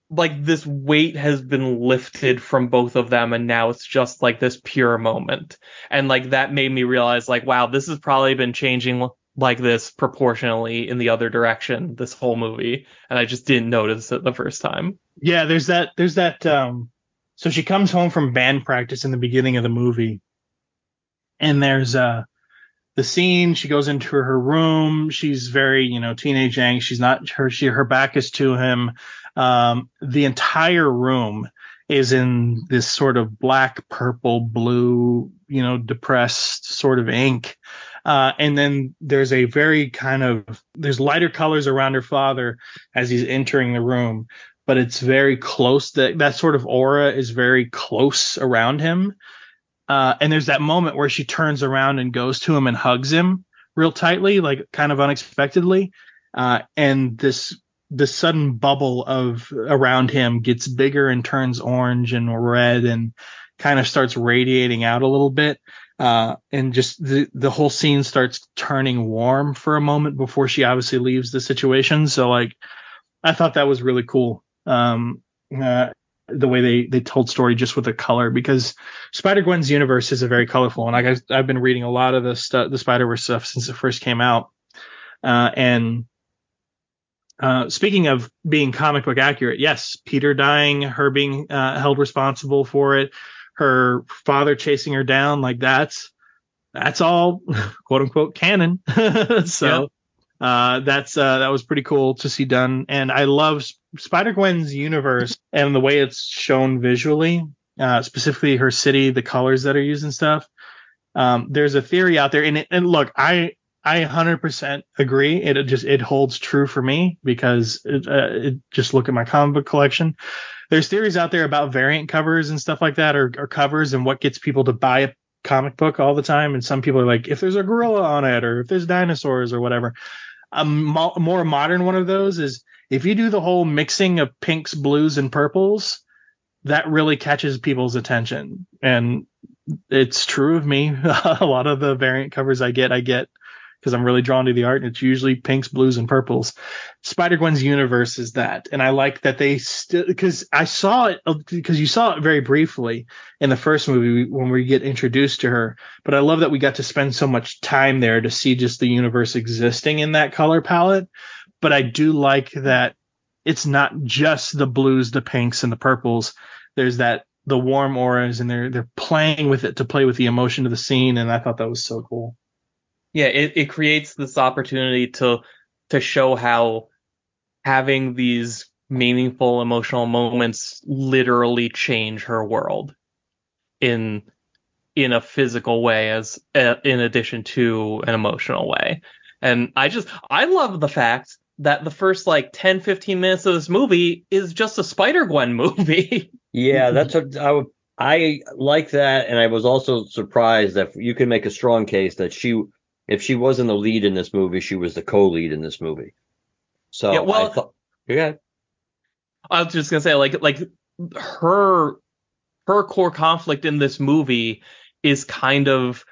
C: like this weight has been lifted from both of them and now it's just like this pure moment and like that made me realize like wow this has probably been changing like this proportionally in the other direction this whole movie and i just didn't notice it the first time
A: Yeah, there's that there's that um so she comes home from band practice in the beginning of the movie. And there's uh the scene, she goes into her room, she's very, you know, teenage angst, she's not her she her back is to him. Um the entire room is in this sort of black, purple, blue, you know, depressed sort of ink. Uh, and then there's a very kind of there's lighter colors around her father as he's entering the room but it's very close. That that sort of aura is very close around him. Uh, and there's that moment where she turns around and goes to him and hugs him real tightly, like kind of unexpectedly. Uh, and this this sudden bubble of around him gets bigger and turns orange and red and kind of starts radiating out a little bit. Uh, and just the, the whole scene starts turning warm for a moment before she obviously leaves the situation. So like, I thought that was really cool um, uh, the way they they told story just with the color because Spider Gwen's universe is a very colorful and like I've, I've been reading a lot of the stuff the Spider Verse stuff since it first came out. Uh, and uh, speaking of being comic book accurate yes Peter dying her being uh, held responsible for it her father chasing her down like that's that's all quote unquote canon. So uh, that's uh, that was pretty cool to see done, and I love Spider Gwen's universe and the way it's shown visually, uh, specifically her city, the colors that are used and stuff. Um, there's a theory out there, and, it, and look, I I 100% agree. It just it holds true for me because it, uh, it, just look at my comic book collection. There's theories out there about variant covers and stuff like that, or, or covers, and what gets people to buy a comic book all the time. And some people are like, if there's a gorilla on it, or if there's dinosaurs, or whatever a mo- more modern one of those is if you do the whole mixing of pinks, blues, and purples, that really catches people's attention. And it's true of me. a lot of the variant covers I get, I get, because I'm really drawn to the art. And it's usually pinks, blues, and purples. Spider Gwen's universe is that, and I like that they still because I saw it uh, because you saw it very briefly in the first movie when we get introduced to her. But I love that we got to spend so much time there to see just the universe existing in that color palette. But I do like that it's not just the blues, the pinks, and the purples. There's that the warm auras, and they're they're playing with it to play with the emotion of the scene, and I thought that was so cool.
C: Yeah, it, it creates this opportunity to to show how having these meaningful emotional moments literally change her world in in a physical way as uh, in addition to an emotional way. And I just I love the fact that the first like 10 15 minutes of this movie is just a Spider-Gwen movie.
B: Yeah, that's what I would. I like that, and I was also surprised that you can make a strong case that she, if she wasn't the lead in this movie, she was the co-lead in this movie. So
C: Yeah, well-
B: I thought, yeah,
C: I was just gonna say, like, like her her core conflict in this movie is kind of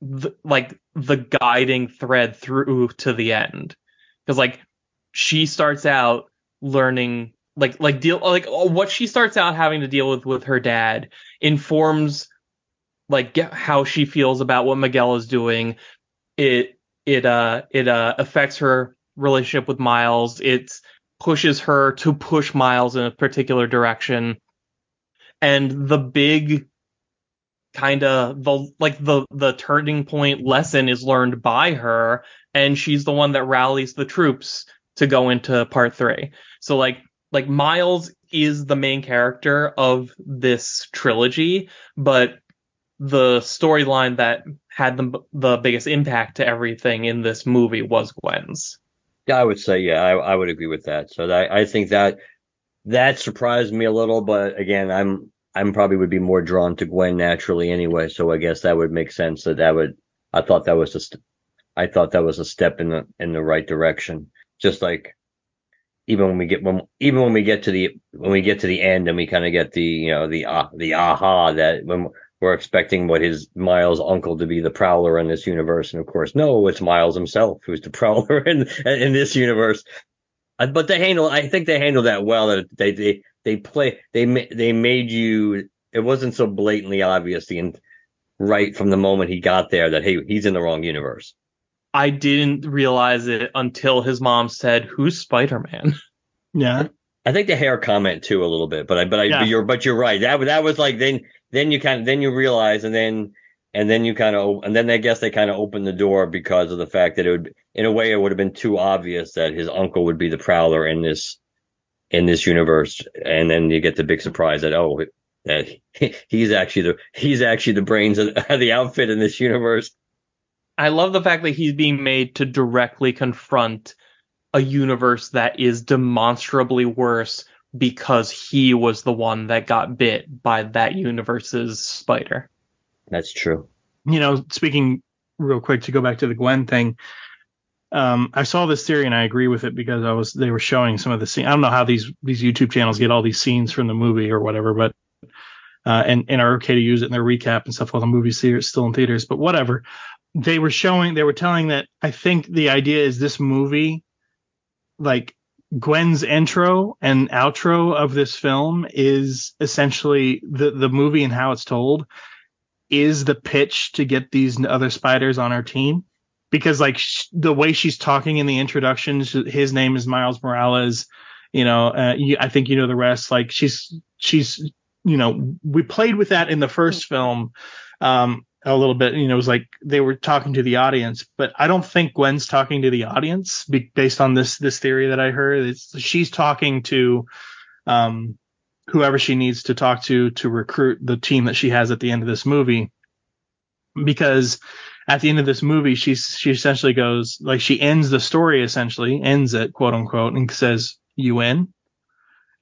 C: the, like the guiding thread through to the end, because like she starts out learning like like deal like what she starts out having to deal with with her dad informs like get how she feels about what Miguel is doing. It it uh it uh affects her relationship with Miles. It pushes her to push Miles in a particular direction. And the big kind of the like the the turning point lesson is learned by her and she's the one that rallies the troops to go into part 3. So like like Miles is the main character of this trilogy, but the storyline that had the the biggest impact to everything in this movie was Gwen's.
B: yeah, I would say yeah, I, I would agree with that. So that, I think that that surprised me a little, but again, I'm I'm probably would be more drawn to Gwen naturally anyway. So I guess that would make sense. That that would I thought that was just I thought that was a step in the in the right direction. Just like even when we get when even when we get to the when we get to the end and we kind of get the you know the uh, the aha that when we're expecting what his Miles uncle to be the Prowler in this universe, and of course no, it's Miles himself who's the Prowler in in this universe. Uh, But they handle I think they handle that well. That they they they play they they made you it wasn't so blatantly obvious the right from the moment he got there that hey he's in the wrong universe.
C: I didn't realize it until his mom said, "Who's Spider-Man?"
A: Yeah.
B: I think the hair comment too a little bit, but I but I
A: Yeah.
B: but you're but you're right. That that was like then then you kind of then you realize and then and then you kind of and then I guess they kind of opened the door because of the fact that it would in a way it would have been too obvious that his uncle would be the prowler in this in this universe and then you get the big surprise that oh that he's actually the he's actually the brains of the outfit in this universe.
C: I love the fact that he's being made to directly confront a universe that is demonstrably worse because he was the one that got bit by that universe's spider.
B: That's true.
A: you know, speaking real quick to go back to the Gwen thing, um, I saw this theory and I agree with it because I was they were showing some of the scene. I don't know how these these YouTube channels get all these scenes from the movie or whatever, but uh, and and are okay to use it in their recap and stuff while the movie's here, still in theaters. But whatever, they were showing, they were telling that I think the idea is this movie, like Gwen's intro and outro of this film is essentially the the movie and how it's told is the pitch to get these other spiders on our team. Because like sh- the way she's talking in the introduction sh- his name is Miles Morales you know uh, you, I think you know the rest. Like she's she's you know we played with that in the first film um a little bit you know it was like they were talking to the audience but I don't think Gwen's talking to the audience be- based on this this theory that I heard. It's, she's talking to um whoever she needs to talk to to recruit the team that she has at the end of this movie. Because at the end of this movie she's she essentially goes like she ends the story essentially ends it quote unquote and says you in?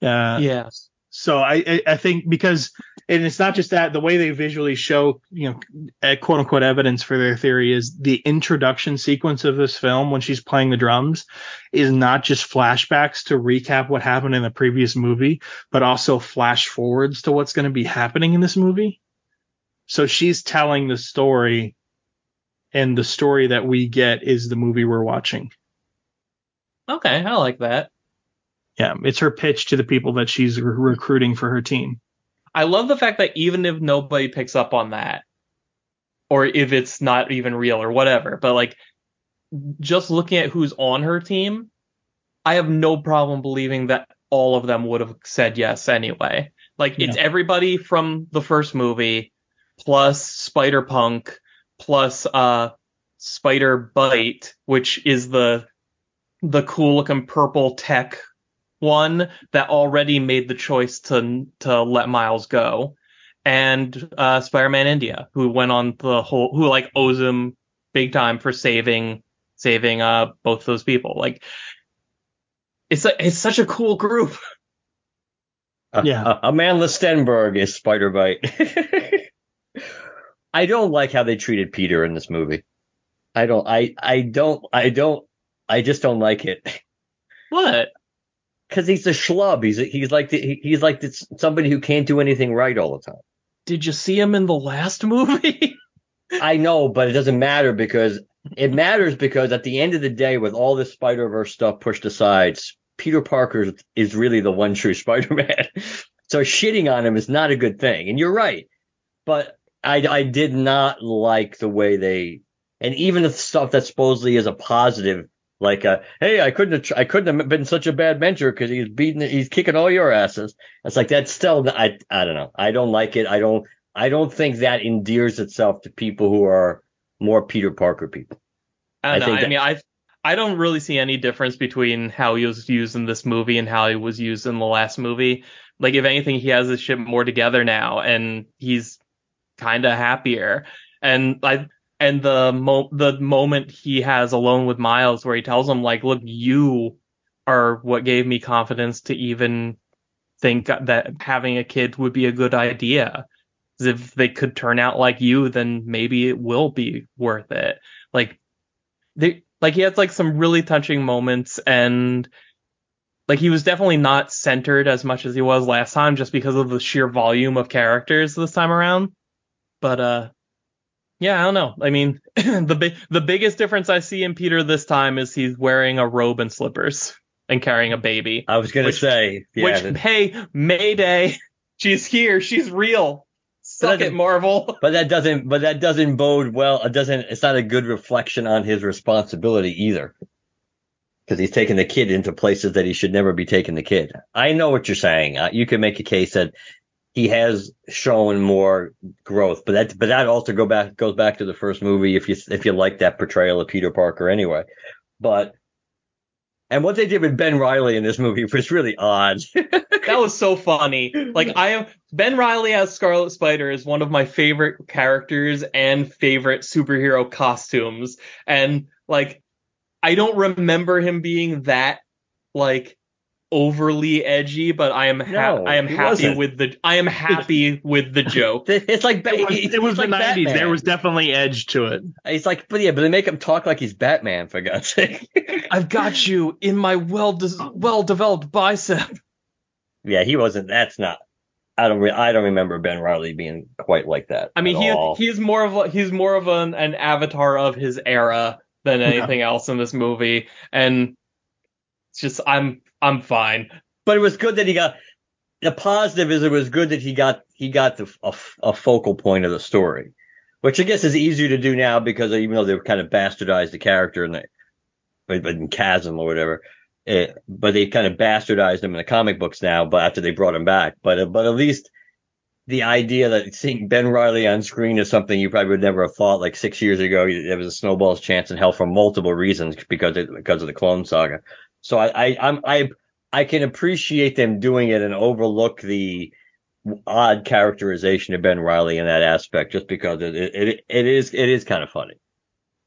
A: Uh
C: yes.
A: so I, I I think because and it's not just that the way they visually show you know uh, quote unquote evidence for their theory is the introduction sequence of this film when she's playing the drums is not just flashbacks to recap what happened in the previous movie but also flash forwards to what's going to be happening in this movie so she's telling the story and the story that we get is the movie we're watching.
C: Okay, I like that.
A: Yeah, it's her pitch to the people that she's re- recruiting for her team.
C: I love the fact that even if nobody picks up on that, or if it's not even real or whatever, but like just looking at who's on her team, I have no problem believing that all of them would have said yes anyway. Like it's everybody from the first movie plus Spider Punk plus uh Spider Byte, which is the the cool looking purple tech one that already made the choice to to let Miles go, and uh, Spider-Man India, who went on the whole, who like owes him big time for saving saving uh both those people. Like it's a, it's such a cool group.
A: Yeah.
B: Uh, Amandla Stenberg is Spider Byte. I don't like how they treated Peter in this movie. I don't. I. I don't. I don't. I just don't like it.
C: What?
B: Because he's a schlub. He's he's like the, he's like this, somebody who can't do anything right all the time.
C: Did you see him in the last movie?
B: I know, but it doesn't matter because it matters because at the end of the day, with all this Spider Verse stuff pushed aside, Peter Parker is really the one true Spider Man. so shitting on him is not a good thing. And you're right, but I I did not like the way they and even the stuff that supposedly is a positive. Like, uh, hey, I couldn't have, tr- I couldn't have been such a bad mentor because he's beating, he's kicking all your asses. It's like that's still, I, I don't know, I don't like it. I don't, I don't think that endears itself to people who are more Peter Parker people.
C: I,
B: I
C: don't know.
B: think
C: I mean, I I don't really see any difference between how he was used in this movie and how he was used in the last movie. Like, if anything, he has his shit more together now, and he's kind of happier. And I and the mo- the moment he has alone with Miles, where he tells him like, "Look, you are what gave me confidence to even think that having a kid would be a good idea." If they could turn out like you, then maybe it will be worth it. Like they like he had like some really touching moments and like he was definitely not centered as much as he was last time just because of the sheer volume of characters this time around but uh yeah i don't know i mean the big the biggest difference i see in peter this time is he's wearing a robe and slippers and carrying a baby
B: I was gonna
C: Which-
B: say, yeah,
C: which
B: that-
C: hey mayday she's here she's real suck it marvel
B: but that doesn't, but that doesn't bode well. It doesn't. It's not a good reflection on his responsibility either, because he's taking the kid into places that he should never be taking the kid. I know what you're saying. Uh, you can make a case that he has shown more growth, but that, but that also go back goes back to the first movie if you if you like that portrayal of Peter Parker anyway. But and what they did with Ben Reilly in this movie was really odd.
C: that was so funny. Like I am Ben Reilly as Scarlet Spider is one of my favorite characters and favorite superhero costumes. And like I don't remember him being that like overly edgy, but I am ha-
B: No,
C: I am happy
B: wasn't.
C: with the I am happy with the joke.
B: it's like
A: It was, it was
B: like
A: the 90s.
B: Batman.
A: There was definitely edge to it.
B: He's like, but yeah, but they make him talk like he's Batman for God's sake.
C: I've got you in my well des- well developed bicep.
B: yeah, he wasn't. That's not. I don't. Re- I don't remember Ben Reilly being quite like that.
C: I mean,
B: at
C: he
B: all.
C: he's more of a, he's more of an, an avatar of his era than anything else in this movie, and it's just I'm I'm fine.
B: But it was good that he got. The positive is it was good that he got he got the a, a focal point of the story, which I guess is easier to do now because even though they've kind of bastardized the character in the in Chasm or whatever, eh, but they kind of bastardized him in the comic books now. But after they brought him back, but but at least the idea that seeing Ben Reilly on screen is something you probably would never have thought. Like six years ago, there was a snowball's chance in hell for multiple reasons because it, because of the Clone Saga. So I I I'm, I I can appreciate them doing it and overlook the odd characterization of Ben Reilly in that aspect, just because it it, it is it is kind of funny.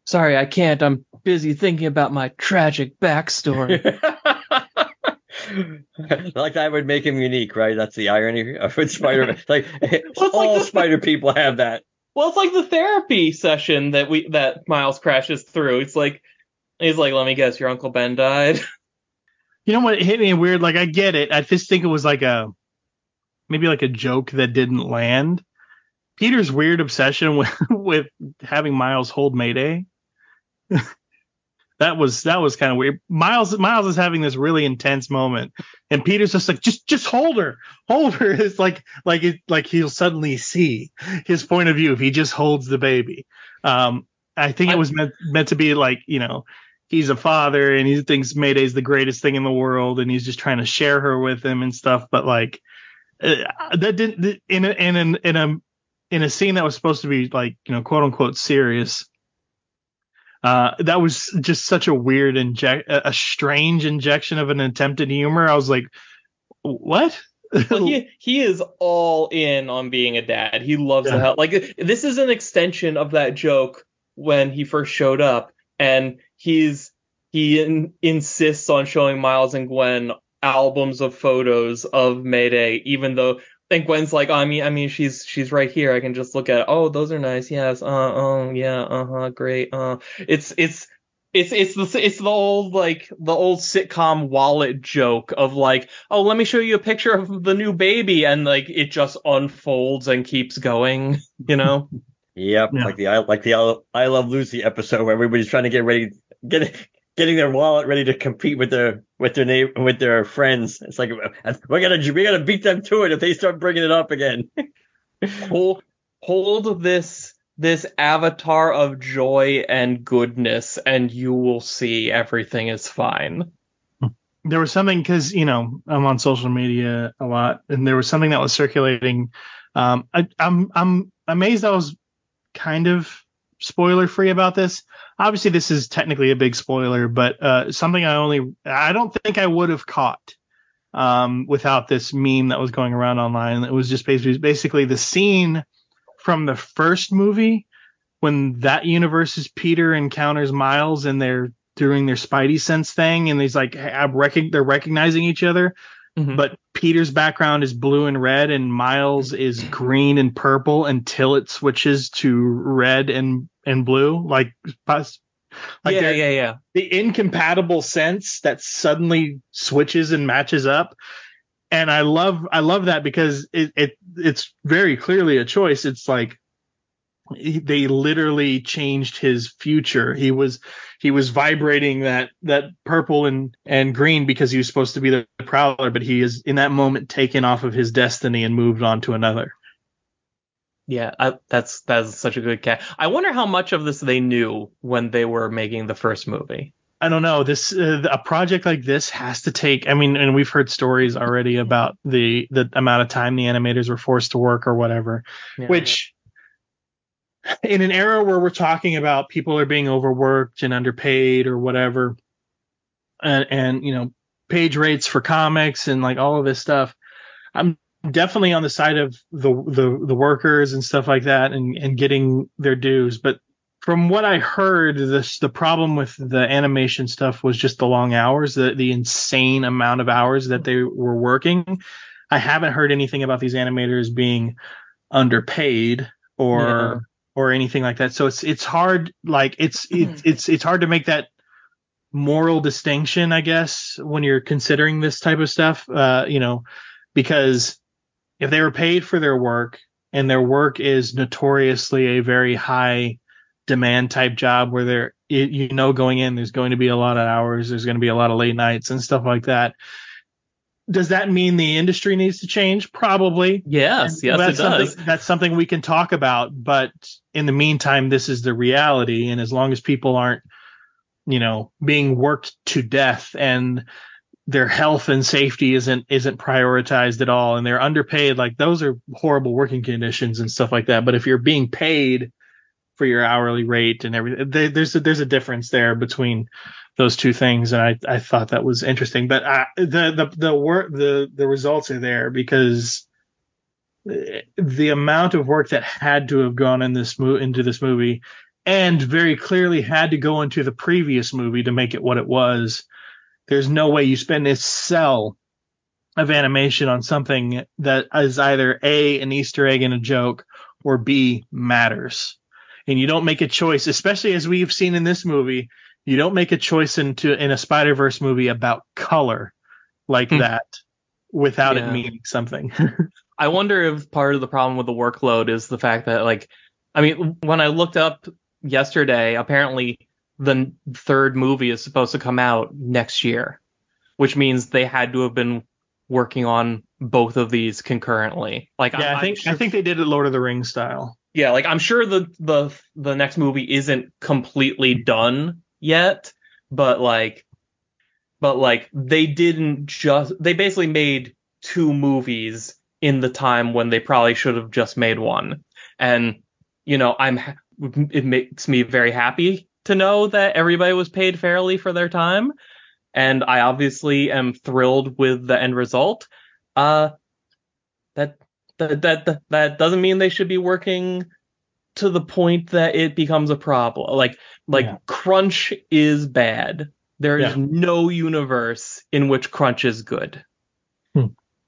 C: Sorry, I can't. I'm busy thinking about my tragic backstory.
B: like that would make him unique, right? That's the irony of Spider-Man. like
C: it's
B: all
C: like the-
B: Spider people have that.
C: well, it's like the therapy session that we that Miles crashes through. It's like he's like, "Let me guess, your uncle Ben died."
A: You know what hit me weird? Like I get it. I just think it was like a maybe like a joke that didn't land Peter's weird obsession with with having Miles hold Mayday. that was that was kind of weird. Miles Miles is having this really intense moment, and Peter's just like, just just hold her, hold her. It's like like it like he'll suddenly see his point of view if he just holds the baby. Um, I think it was meant meant to be like you know he's a father and he thinks Mayday's the greatest thing in the world and he's just trying to share her with him and stuff. But like uh, that didn't in a, in a, in a in a scene that was supposed to be like you know quote unquote serious. Uh, that was just such a weird inject, a strange injection of an attempted humor. I was like, what?
C: well, he he is all in on being a dad. He loves yeah. the hell. Like this is an extension of that joke when he first showed up, and he's he in, insists on showing Miles and Gwen albums of photos of Mayday, even though and Gwen's like, oh, I mean, I mean, she's she's right here. I can just look at. It. Oh, those are nice. Yes. Uh. Oh. Yeah. Uh. huh Great. Uh. It's it's it's it's the it's the old like the old sitcom wallet joke of like, oh, let me show you a picture of the new baby, and like it just unfolds and keeps going. You know.
B: Yep, yeah. like the like the I Love Lucy episode where everybody's trying to get ready, get getting their wallet ready to compete with their with their name with their friends. It's like we're gonna we gotta beat them to it if they start bringing it up again.
C: hold hold this this avatar of joy and goodness, and you will see everything is fine.
A: There was something because you know I'm on social media a lot, and there was something that was circulating. Um, I, I'm I'm amazed I was kind of spoiler free about this. Obviously, this is technically a big spoiler, but uh, something I only I don't think I would have caught um, without this meme that was going around online. It was just basically basically the scene from the first movie when that universe's Peter encounters Miles and they're doing their Spidey sense thing, and he's like, I'm rec- they're recognizing each other. Mm-hmm. But Peter's background is blue and red, and Miles is green and purple until it switches to red and and blue. Like, like
C: yeah, yeah, yeah.
A: The incompatible sense that suddenly switches and matches up. And I love I love that because it, it it's very clearly a choice. It's like they literally changed his future. He was he was vibrating that that purple and and green because he was supposed to be the prowler, but he is in that moment taken off of his destiny and moved on to another.
C: Yeah, I, that's that's such a good cat. I wonder how much of this they knew when they were making the first movie.
A: I don't know. This uh, a project like this has to take. I mean, and we've heard stories already about the the amount of time the animators were forced to work or whatever, yeah, which in an era where we're talking about people are being overworked and underpaid or whatever, and, and you know page rates for comics and like all of this stuff, I'm definitely on the side of the the, the workers and stuff like that and, and getting their dues. But from what I heard, this the problem with the animation stuff was just the long hours, the the insane amount of hours that they were working. I haven't heard anything about these animators being underpaid or or anything like that. So it's it's hard like it's mm-hmm. it's it's it's hard to make that moral distinction, I guess, when you're considering this type of stuff. Uh, you know, because if they were paid for their work and their work is notoriously a very high demand type job where they're you know going in there's going to be a lot of hours there's going to be a lot of late nights and stuff like that does that mean the industry needs to change? Probably.
C: Yes, yes,
A: that's
C: it does.
A: That's something we can talk about. But in the meantime, this is the reality. And as long as people aren't, you know, being worked to death and their health and safety isn't isn't prioritized at all and they're underpaid, like those are horrible working conditions and stuff like that. But if you're being paid for your hourly rate and everything, there's a, there's a difference there between those two things, and I, I thought that was interesting. But I, the the the work the the results are there because eh, the amount of work that had to have gone in this mo- into this movie, and very clearly had to go into the previous movie to make it what it was. There's no way you spend this cell of animation on something that is either a an Easter egg and a joke, or b matters. And you don't make a choice, especially as we've seen in this movie you don't make a choice into in a Spider Verse movie about color like hmm. that without
C: Yeah.
A: it meaning something.
C: I wonder if part of the problem with the workload is the fact that, like, I mean, when I looked up yesterday, apparently the third movie is supposed to come out next year, which means they had to have been working on both of these concurrently. Like,
A: yeah,
C: I'm,
A: I think
C: sure,
A: I think they did it Lord of the Rings style.
C: Yeah, like I'm sure the the the next movie isn't completely done yet, but like, but like they didn't just they basically made two movies in the time when they probably should have just made one, and you know I'm it makes me very happy to know that everybody was paid fairly for their time, and I obviously am thrilled with the end result. Uh, that that that that, doesn't mean they should be working to the point that it becomes a problem. Like like
A: Yeah.
C: crunch is bad. There is
A: Yeah.
C: no universe in which crunch is good. Hmm.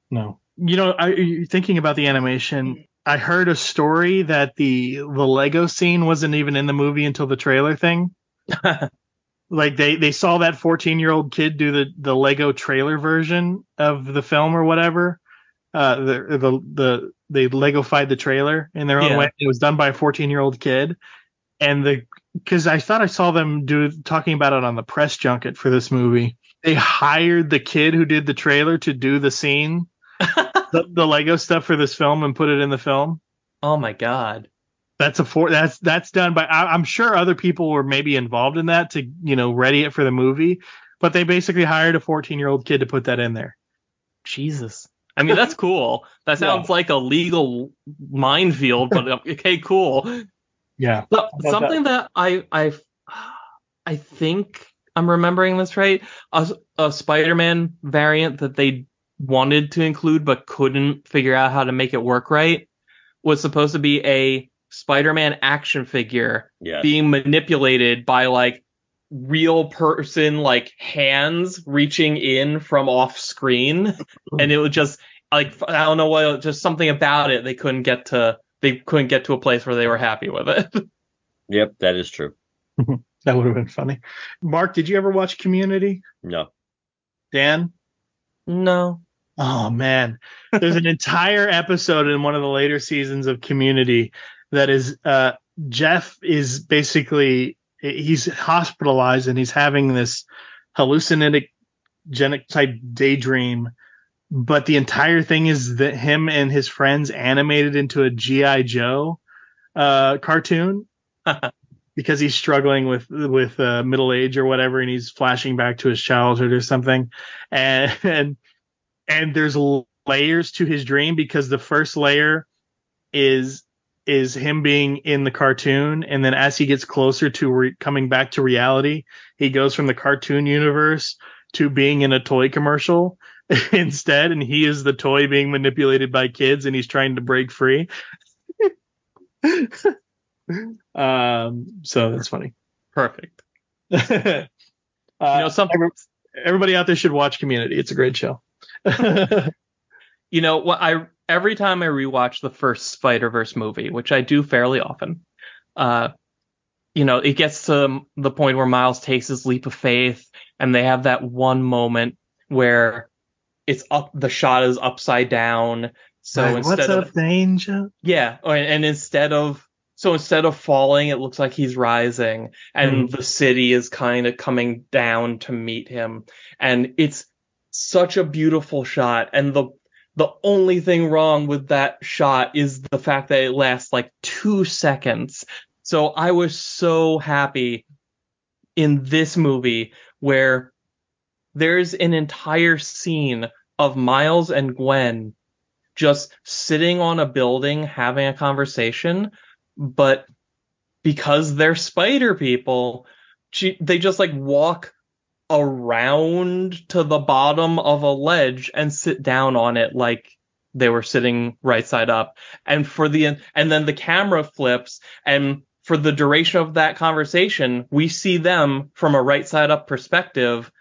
A: No. You know, I thinking about the animation. I heard a story that the the Lego scene wasn't even in the movie until the trailer thing. like they they saw that 14 year old kid do the the Lego trailer version of the film or whatever. Uh, the the the they Legofied the trailer in their own
C: Yeah.
A: way. It was done by a 14 year old kid, and the because I thought I saw them do talking about it on the press junket for this movie. They hired the kid who did the trailer to do the scene, the, the Lego stuff for this film, and put it in the film.
C: oh my god.
A: That's a for that's that's done by. I, I'm sure other people were maybe involved in that to you know ready it for the movie, but they basically hired a 14 year old kid to put that in there.
C: Jesus. I mean that's cool. That sounds like a legal minefield, but uh, okay, cool.
A: Yeah.
C: So,
A: about
C: something that? I I I think I'm remembering this right. A, a Spider-Man variant that they wanted to include but couldn't figure out how to make it work right was supposed to be a Spider-Man action figure
B: Yes.
C: being manipulated by like real person like hands reaching in from off screen and it was just like I don't know what just something about it they couldn't get to they couldn't get to a place where they were happy with it.
B: Yep, that is true.
A: That would have been funny. Mark, did you ever watch Community?
B: No.
A: Dan?
C: no.
A: Oh man, there's an entire episode in one of the later seasons of Community that is uh Jeff is basically he's hospitalized and he's having this hallucinogenic type daydream but the entire thing is that him and his friends animated into a GI Joe uh cartoon because he's struggling with with uh, middle age or whatever and he's flashing back to his childhood or something. And and and there's layers to his dream because the first layer is is him being in the cartoon and then as he gets closer to re- coming back to reality he goes from the cartoon universe to being in a toy commercial instead and he is the toy being manipulated by kids and he's trying to break free. Um so that's funny.
C: Perfect.
A: uh,
C: You know,
A: something everybody out there should watch community. It's a great show.
C: You know what I every time I rewatch the first Spider Verse movie, which I do fairly often, uh, you know, it gets to the point where Miles takes his leap of faith, and they have that one moment where it's up, the shot is upside down. So
A: Like,
C: instead
A: what's
C: of
A: up danger
C: yeah, and instead of so instead of falling, it looks like he's rising, and the city is kind of coming down to meet him, and it's such a beautiful shot. And the the only thing wrong with that shot is the fact that it lasts like two seconds. So I was so happy in this movie where there's an entire scene of Miles and Gwen just sitting on a building having a conversation, but because they're spider people, she, they just like walk around to the bottom of a ledge and sit down on it like they were sitting right side up. And for the and then the camera flips and for the duration of that conversation, we see them from a right side up perspective,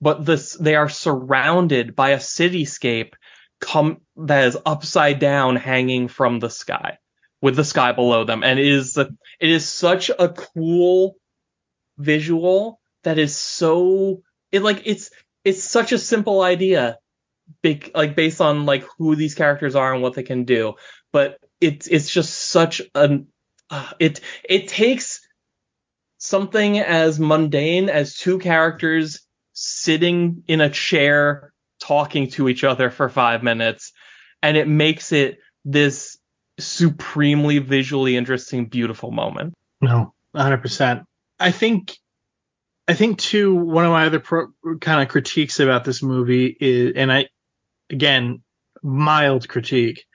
C: but this they are surrounded by a cityscape come that is upside down hanging from the sky with the sky below them and it is it is such a cool visual that is so it like it's it's such a simple idea big like based on like who these characters are and what they can do. But it's it's just such an uh, it it takes something as mundane as two characters sitting in a chair talking to each other for five minutes, and it makes it this supremely visually interesting, beautiful moment.
A: No, 100%. I think, I think too, one of my other pro- kind of critiques about this movie is, and I, again, mild critique,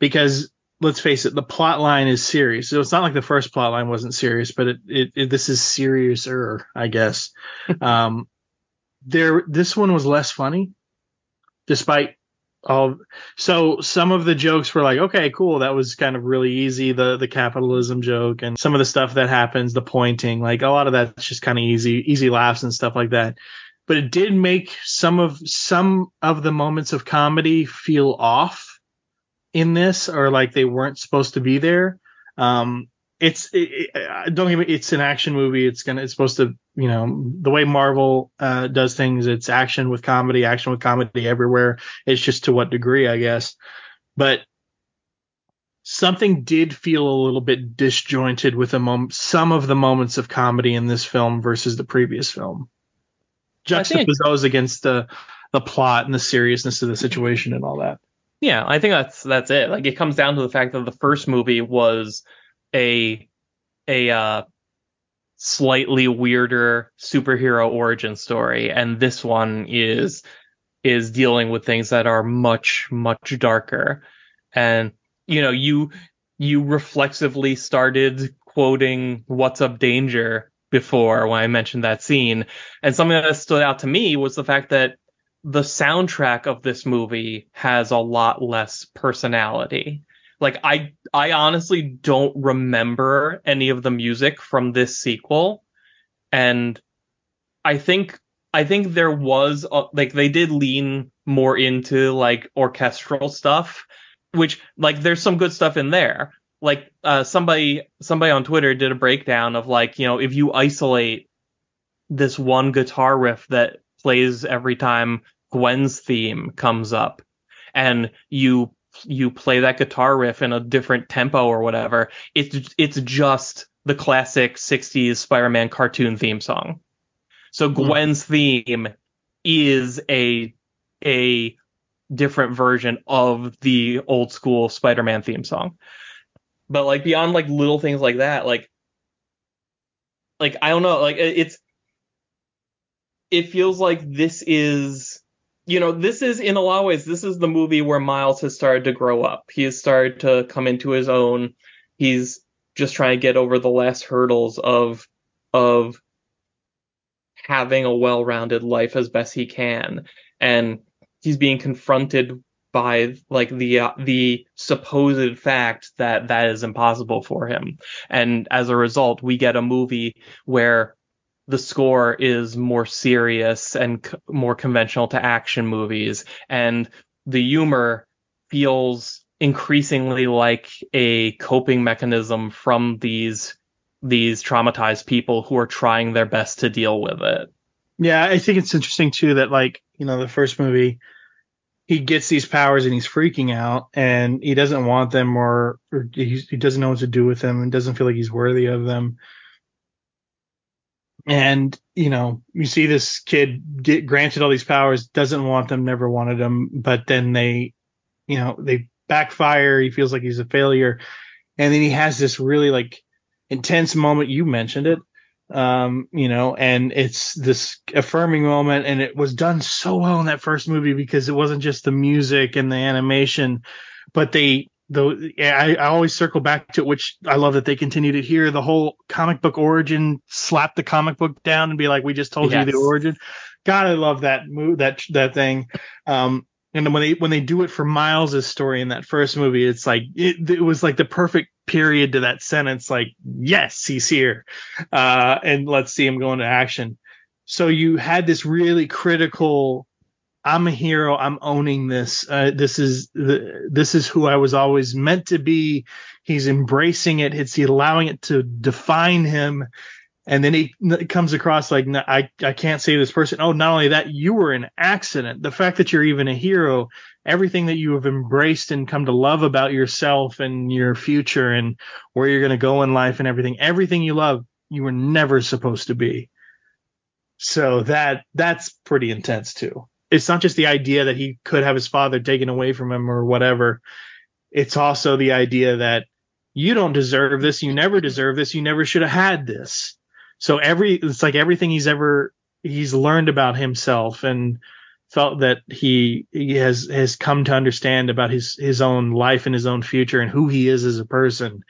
A: because let's face it, the plot line is serious. So it's not like the first plot line wasn't serious, but it, it, it this is seriouser, I guess. um, there, this one was less funny, despite all. So some of the jokes were like, okay, cool, that was kind of really easy. The the capitalism joke and some of the stuff that happens, the pointing, like a lot of that's just kind of easy, easy laughs and stuff like that. But it did make some of some of the moments of comedy feel off in this or like they weren't supposed to be there. Um, it's it, it, don't get me. It's an action movie. It's gonna. It's supposed to. You know the way Marvel uh, does things. It's action with comedy. Action with comedy everywhere. It's just to what degree, I guess. But something did feel a little bit disjointed with a mom- some of the moments of comedy in this film versus the previous film. Juxtapose those against the the plot and the seriousness of the situation and all that.
C: Yeah, I think that's that's it. Like it comes down to the fact that the first movie was a a uh, slightly weirder superhero origin story, and this one is is dealing with things that are much much darker. And you know, you you reflexively started quoting "What's Up, Danger" before when I mentioned that scene, and something that stood out to me was the fact that the soundtrack of this movie has a lot less personality. Like I I honestly don't remember any of the music from this sequel and I think I think there was a, like they did lean more into like orchestral stuff which like there's some good stuff in there. Like uh somebody somebody on Twitter did a breakdown of like, you know, if you isolate this one guitar riff that plays every time Gwen's theme comes up and you you play that guitar riff in a different tempo or whatever, it's it's just the classic 60s Spider-Man cartoon theme song. So hmm. Gwen's theme is a a different version of the old school Spider-Man theme song. But like beyond like little things like that, like like I don't know, like it's it feels like this is you know, this is in a lot of ways, this is the movie where Miles has started to grow up. He has started to come into his own. He's just trying to get over the last hurdles of of having a well-rounded life as best he can, and he's being confronted by like the uh, the supposed fact that that is impossible for him. And as a result, we get a movie where the score is more serious and c- more conventional to action movies, and the humor feels increasingly like a coping mechanism from these these traumatized people who are trying their best to deal with it.
A: Yeah, I think it's interesting too that like, you know, the first movie he gets these powers and he's freaking out and he doesn't want them or, or he, he doesn't know what to do with them and doesn't feel like he's worthy of them and you know you see this kid get granted all these powers doesn't want them never wanted them but then they you know they backfire. He feels like he's a failure. And then he has this really like intense moment. You mentioned it um you know and it's this affirming moment. And it was done so well in that first movie because it wasn't just the music and the animation but they though I, I always circle back to it, which I love that they continue to hear the whole comic book origin, slap the comic book down and be like, we just told yes. you the origin. God, I love that move, that, that thing. Um, and when they, when they do it for Miles's story in that first movie, it's like, it, it was like the perfect period to that sentence. Like, yes, he's here. Uh, and let's see him go into action. So you had this really critical I'm a hero. I'm owning this. Uh, this is the, this is who I was always meant to be. He's embracing it. It's allowing it to define him. and then he comes across like "No, I I can't save this person. Oh, not only that, you were an accident. The fact that you're even a hero, everything that you have embraced and come to love about yourself and your future and where you're going to go in life and everything, everything you love, you were never supposed to be. So that that's pretty intense too. It's not just the idea that he could have his father taken away from him or whatever. It's also the idea that you don't deserve this. You never deserve this. You never should have had this. So every it's like everything he's ever he's learned about himself and felt that he he has has come to understand about his his own life and his own future and who he is as a person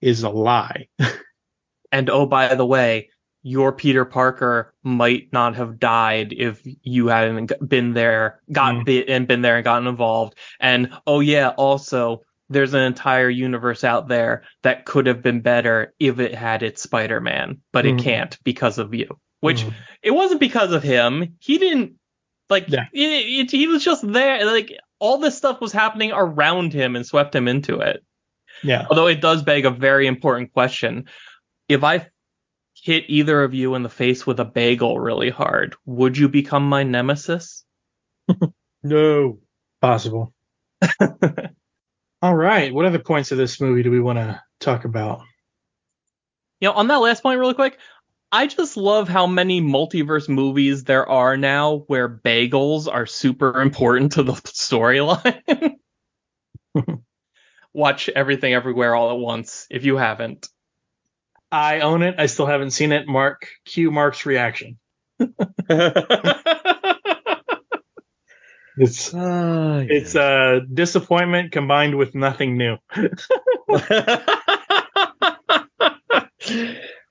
A: is a lie.
C: And oh, by the way, your Peter Parker might not have died if you hadn't been there, got
A: Mm.
C: bit and been there and gotten involved. And oh yeah, also there's an entire universe out there that could have been better if it had its Spider-Man, but
A: Mm.
C: it can't because of you. Which
A: Mhm.
C: it wasn't because of him. He didn't like
A: Yeah.
C: it, it, he was just there. Like all this stuff was happening around him and swept him into it.
A: yeah.
C: Although it does beg a very important question. If I hit either of you in the face with a bagel really hard, would you become my nemesis?
A: No. Possible. All right. What other points of this movie do we want to talk about?
C: You know, on that last point, really quick, I just love how many multiverse movies there are now where bagels are super important to the storyline. Watch everything everywhere all at once if you haven't.
A: I own it. I still haven't seen it. Mark Q Mark's reaction. It's
B: Ah, yeah.
A: it's uh disappointment combined with nothing new.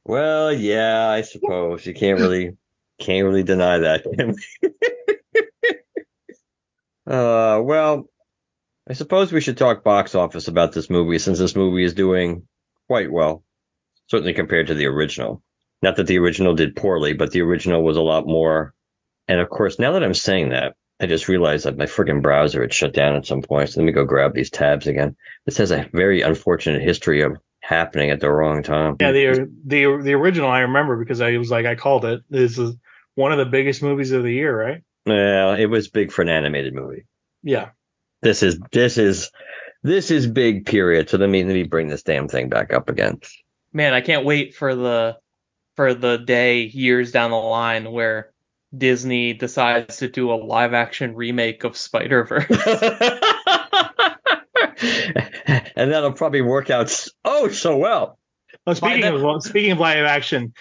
B: well, yeah, I suppose you can't really can't really deny that. uh, well, I suppose we should talk box office about this movie since this movie is doing quite well, certainly compared to the original. Not that the original did poorly, but the original was a lot more. And of course, now that I'm saying that, I just realized that my friggin' browser had shut down at some point. So let me go grab these tabs again. This has a very unfortunate history of happening at the wrong time.
A: Yeah, the the the original I remember because I was like I called it. This is one of the biggest movies of the year, right?
B: Yeah, it was big for an animated movie.
A: Yeah.
B: This is this is this is big period. So let me let me bring this damn thing back up again.
C: Man, I can't wait for the for the day years down the line where Disney decides to do a live action remake of Spider Verse.
B: and that'll probably work out oh so well.
A: Well, speaking
C: then-
A: of well, speaking of live action,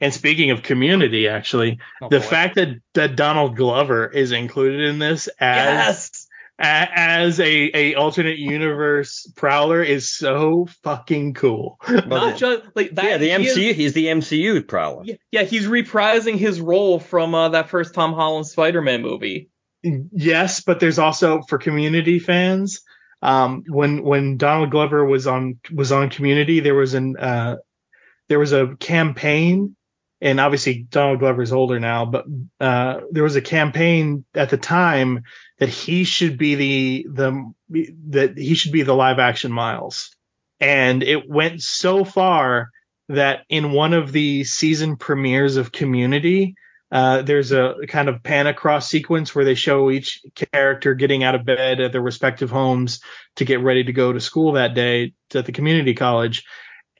A: and speaking of Community, actually, oh, the fact that that Donald Glover is included in this as
C: yes,
A: as a a alternate universe Prowler is so fucking cool.
B: Well,
C: not just like that.
B: yeah, the
C: he is-
B: MCU. he's the MCU prowler.
C: yeah, yeah, he's reprising his role from uh, that first Tom Holland Spider-Man movie.
A: yes, but there's also for Community fans. Um, when when Donald Glover was on was on Community, there was an uh, there was a campaign, and obviously Donald Glover's older now, but uh, there was a campaign at the time that he should be the the that he should be the live action Miles, and it went so far that in one of the season premieres of Community, uh, there's a kind of pan across sequence where they show each character getting out of bed at their respective homes to get ready to go to school that day at the community college.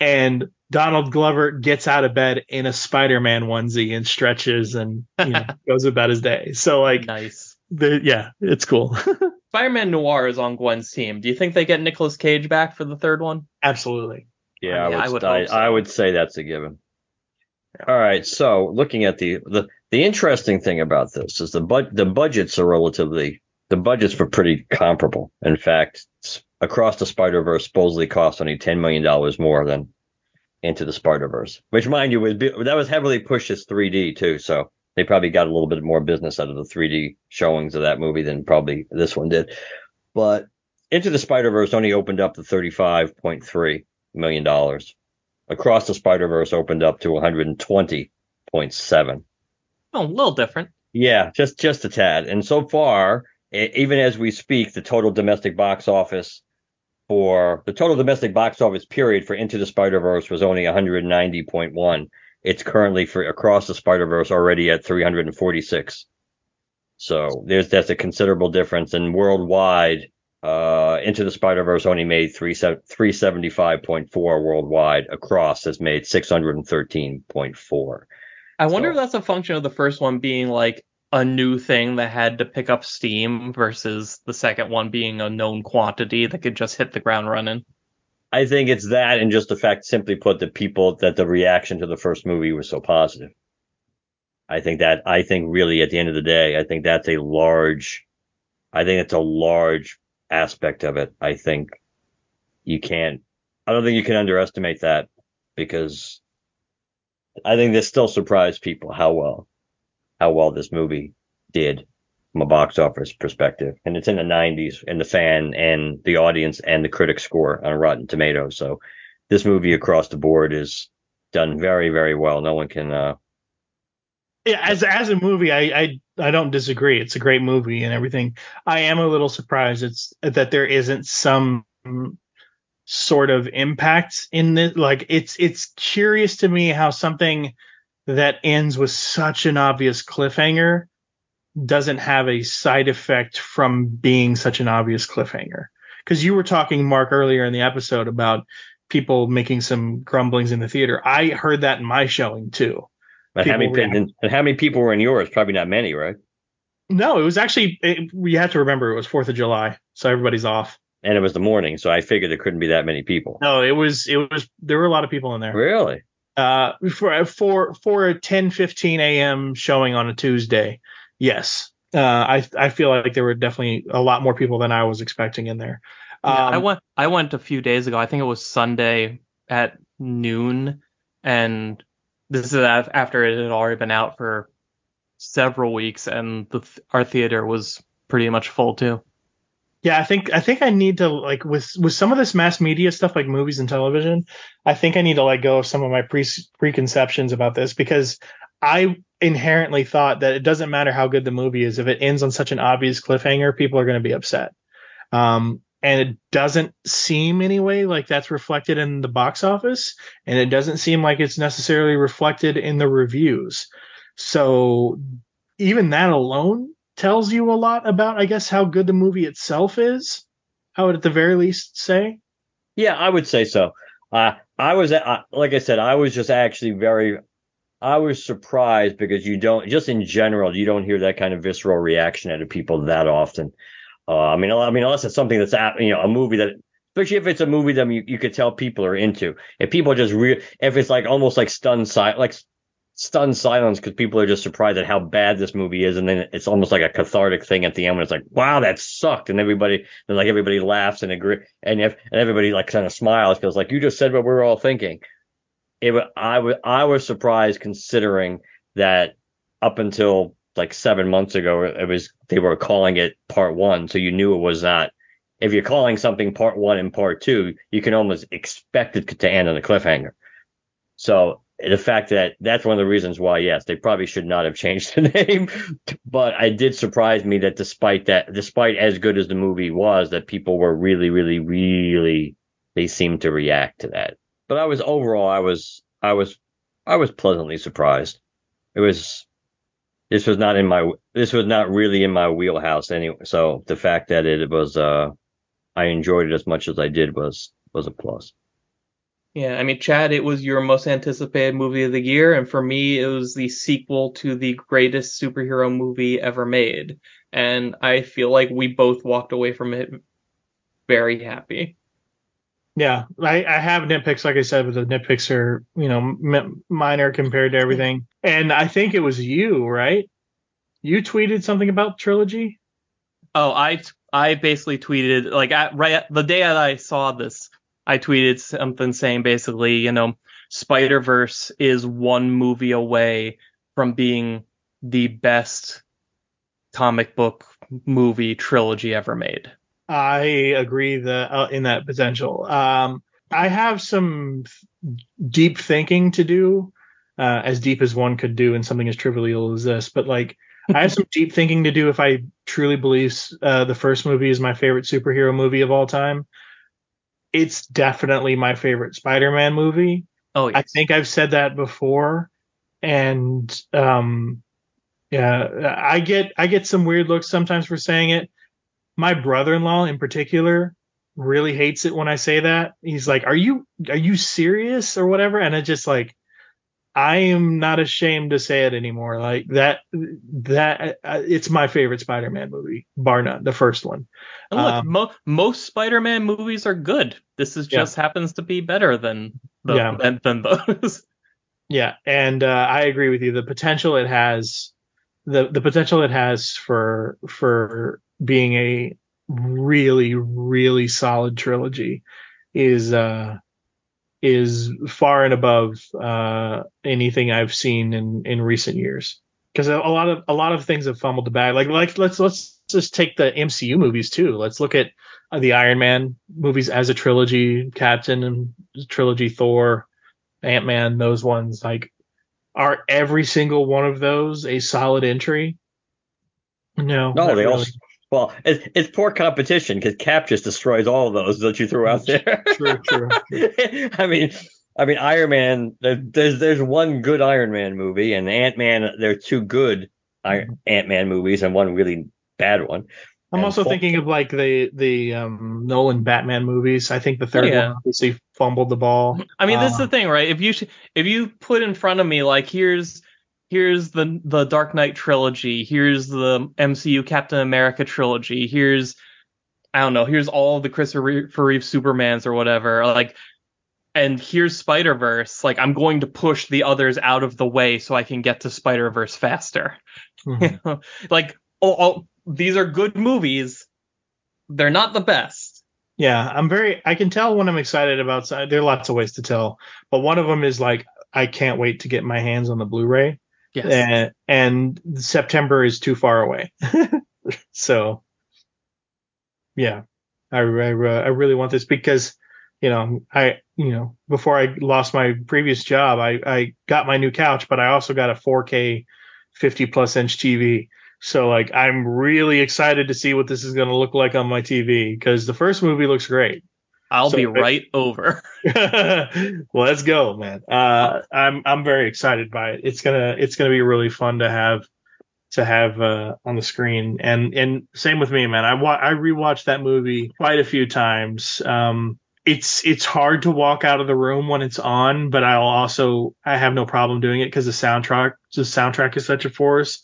A: And Donald Glover gets out of bed in a Spider-Man onesie and stretches and you know, goes about his day. So like,
C: Nice.
A: the, yeah, it's cool.
C: Spider-Man Noir is on Gwen's team. Do you think they get Nicolas Cage back for the third one?
A: Absolutely.
B: Yeah,
C: Yeah,
B: I
C: I
B: would,
C: would
B: I,
C: hope so.
B: I would say that's a given. All right, so looking at the the the interesting thing about this is the bud the budgets are relatively the budgets were pretty comparable. In fact, across the Spider Verse supposedly cost only ten million dollars more than Into the Spider Verse, which mind you was that was heavily pushed as 3D too, so they probably got a little bit more business out of the 3D showings of that movie than probably this one did. But Into the Spider Verse only opened up to thirty five point three million dollars. Across the Spider Verse opened up to one hundred and twenty point seven.
C: Oh, a little different.
B: Yeah, just just a tad. And so far, even as we speak, the total domestic box office for the total domestic box office period for Into the Spider Verse was only 190.1, It's currently for across the Spider Verse already at 346. So there's that's a considerable difference. And worldwide, uh, Into the Spider Verse only made 3, 375.4 worldwide. Across has made 613.4.
C: I wonder
B: So-
C: if that's a function of the first one being like a new thing that had to pick up steam versus the second one being a known quantity that could just hit the ground running.
B: I think it's that, and just the fact, simply put, that people that the reaction to the first movie was so positive. I think that I think really at the end of the day, I think that's a large, I think it's a large aspect of it. I think you can't, I don't think you can underestimate that because I think this still surprised people how well, how well this movie did from a box office perspective. And it's in the 90s and the fan and the audience and the critic score on Rotten Tomatoes. So this movie across the board is done very, very well. No one can, uh,
A: Yeah, as as a movie, I, I I don't disagree. It's a great movie and everything. I am a little surprised it's that there isn't some sort of impact in this. Like it's it's curious to me how something that ends with such an obvious cliffhanger doesn't have a side effect from being such an obvious cliffhanger. Because you were talking, Mark, earlier in the episode about people making some grumblings in the theater. I heard that in my showing too.
B: but how many,
A: react-
B: and, and how many people were in yours? Probably not many, right?
A: No, it was actually. It, we have to remember it was Fourth of July, so everybody's off.
B: And it was the morning, so I figured there couldn't be that many people.
A: No, it was. It was. There were a lot of people in there.
B: Really?
A: Uh, for for for a 10 15 a.m. showing on a Tuesday, yes. Uh, I I feel like there were definitely a lot more people than I was expecting in there. Um,
C: Yeah, I went I went a few days ago. I think it was Sunday at noon, and this is after it had already been out for several weeks, and the our theater was pretty much full too.
A: Yeah, I think I think I need to like with with some of this mass media stuff like movies and television, I think I need to let go of some of my pre preconceptions about this because I inherently thought that it doesn't matter how good the movie is if it ends on such an obvious cliffhanger, people are going to be upset. Um, and it doesn't seem anyway like that's reflected in the box office, and it doesn't seem like it's necessarily reflected in the reviews. So even that alone tells you a lot about, I guess, how good the movie itself is. I would at the very least say.
B: Yeah, I would say so. Uh, I was, uh, like I said, I was just actually very, I was surprised because you don't, just in general, you don't hear that kind of visceral reaction out of people that often. Uh, I mean, I mean, unless it's something that's, at- you know, a movie that, especially if it's a movie that you, you could tell people are into. If people just re, if it's like almost like stunned silence, like stunned silence because people are just surprised at how bad this movie is, and then it's almost like a cathartic thing at the end when it's like, wow, that sucked, and everybody, then like everybody laughs and agree, and if and everybody like kind of smiles because like you just said what we were all thinking. It, I was I was surprised considering that up until like seven months ago, it was they were calling it part one, so you knew it was not. If you're calling something part one and part two, you can almost expect it to end on a cliffhanger. So the fact that that's one of the reasons why, yes, they probably should not have changed the name. But it did surprise me that despite that, despite as good as the movie was, that people were really, really, really, they seemed to react to that. But I was overall, I was, I was, I was pleasantly surprised. It was, this was not in my, this was not really in my wheelhouse anyway. So the fact that it was, uh, I enjoyed it as much as I did was, was a plus.
C: Yeah, I mean, Chad, it was your most anticipated movie of the year, and for me, it was the sequel to the greatest superhero movie ever made. And I feel like we both walked away from it very happy.
A: Yeah, I, I have nitpicks, like I said, but the nitpicks are you know m- minor compared to everything. And I think it was you, right? You tweeted something about trilogy.
C: Oh, I I basically tweeted like at, right at, the day that I saw this, I tweeted something saying basically, you know, Spider Verse is one movie away from being the best comic book movie trilogy ever made.
A: I agree that uh, in that potential. Um, I have some deep thinking to do, uh, as deep as one could do in something as trivial as this. But like, I have some deep thinking to do if I truly believe uh, the first movie is my favorite superhero movie of all time. It's definitely my favorite Spider-Man movie.
C: Oh,
A: I think I've said that before. and um, yeah, I get I get some weird looks sometimes for saying it. My brother-in-law, in particular, really hates it when I say that. He's like, "Are you are you serious or whatever?" And it just like I am not ashamed to say it anymore. Like that, that uh, it's my favorite Spider-Man movie, bar none. The first one.
C: And look,
A: Um,
C: mo- most Spider-Man movies are good. This is
A: Yeah.
C: just happens to be better than the,
A: Yeah.
C: than, than those.
A: Yeah, and uh, I agree with you. The potential it has, the the potential it has for for being a really really solid trilogy, is uh is far and above uh anything I've seen in in recent years. Because a, lot of a lot of things have fumbled the bag. Like like let's let's just take the MCU movies too. Let's look at uh, the Iron Man movies as a trilogy, Captain and trilogy, Thor, Ant Man, those ones, like, are every single one of those a solid entry? No.
B: No, they all.
A: Really.
B: Well, it's, it's poor competition because Cap just destroys all of those that you threw out there.
A: True, true.
B: I mean, I mean, Iron Man. There's there's one good Iron Man movie, and Ant Man. There are two good
A: Mm-hmm.
B: Ant Man movies, and one really bad one.
A: I'm
B: And
A: also
B: Thor-
A: thinking of like the the um, Nolan Batman movies. I think the third
C: yeah.
A: one obviously fumbled the ball.
C: I mean, this is
A: Uh,
C: the thing, right? If you sh- if you put in front of me like here's here's the the Dark Knight trilogy, here's the MCU Captain America trilogy, here's I don't know, here's all the Christopher Reeve Supermans or whatever, like and here's Spider Verse. Like I'm going to push the others out of the way so I can get to Spider Verse faster.
A: mhm.
C: like oh, oh, these are good movies. They're not the best.
A: Yeah, I'm very. I can tell when I'm excited about. There are lots of ways to tell, but one of them is like I can't wait to get my hands on the Blu-ray,
C: Yes.
A: and, and September is too far away. so, yeah, I, I uh, I really want this because you know I you know before I lost my previous job, I I got my new couch, but I also got a 4K 50 plus inch TV. So like I'm really excited to see what this is going to look like on my TV because the first movie looks great.
C: I'll
A: so
C: be right over.
A: Let's go, man. Uh, I'm I'm very excited by it. It's gonna it's gonna be really fun to have to have uh, on the screen. And and same with me, man. I wa- I rewatched that movie quite a few times. Um, it's it's hard to walk out of the room when it's on, but I'll also I have no problem doing it because the soundtrack the soundtrack is such a force,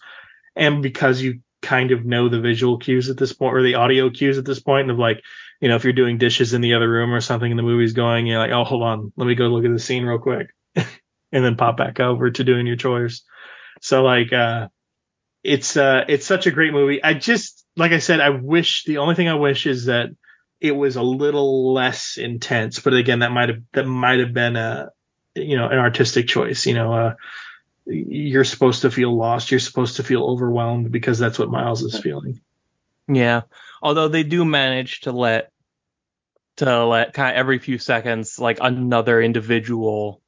A: and because you kind of know the visual cues at this point or the audio cues at this point of like you know if you're doing dishes in the other room or something and the movie's going you're like oh hold on let me go look at the scene real quick. And then pop back over to doing your chores. So like uh it's uh it's such a great movie. I just like i said i wish the only thing i wish is that it was a little less intense but again that might have that might have been a you know an artistic choice you know uh you're supposed to feel lost. You're supposed to feel overwhelmed because that's what miles is feeling.
C: Yeah. Although they do manage to let to let kind of every few seconds like another individual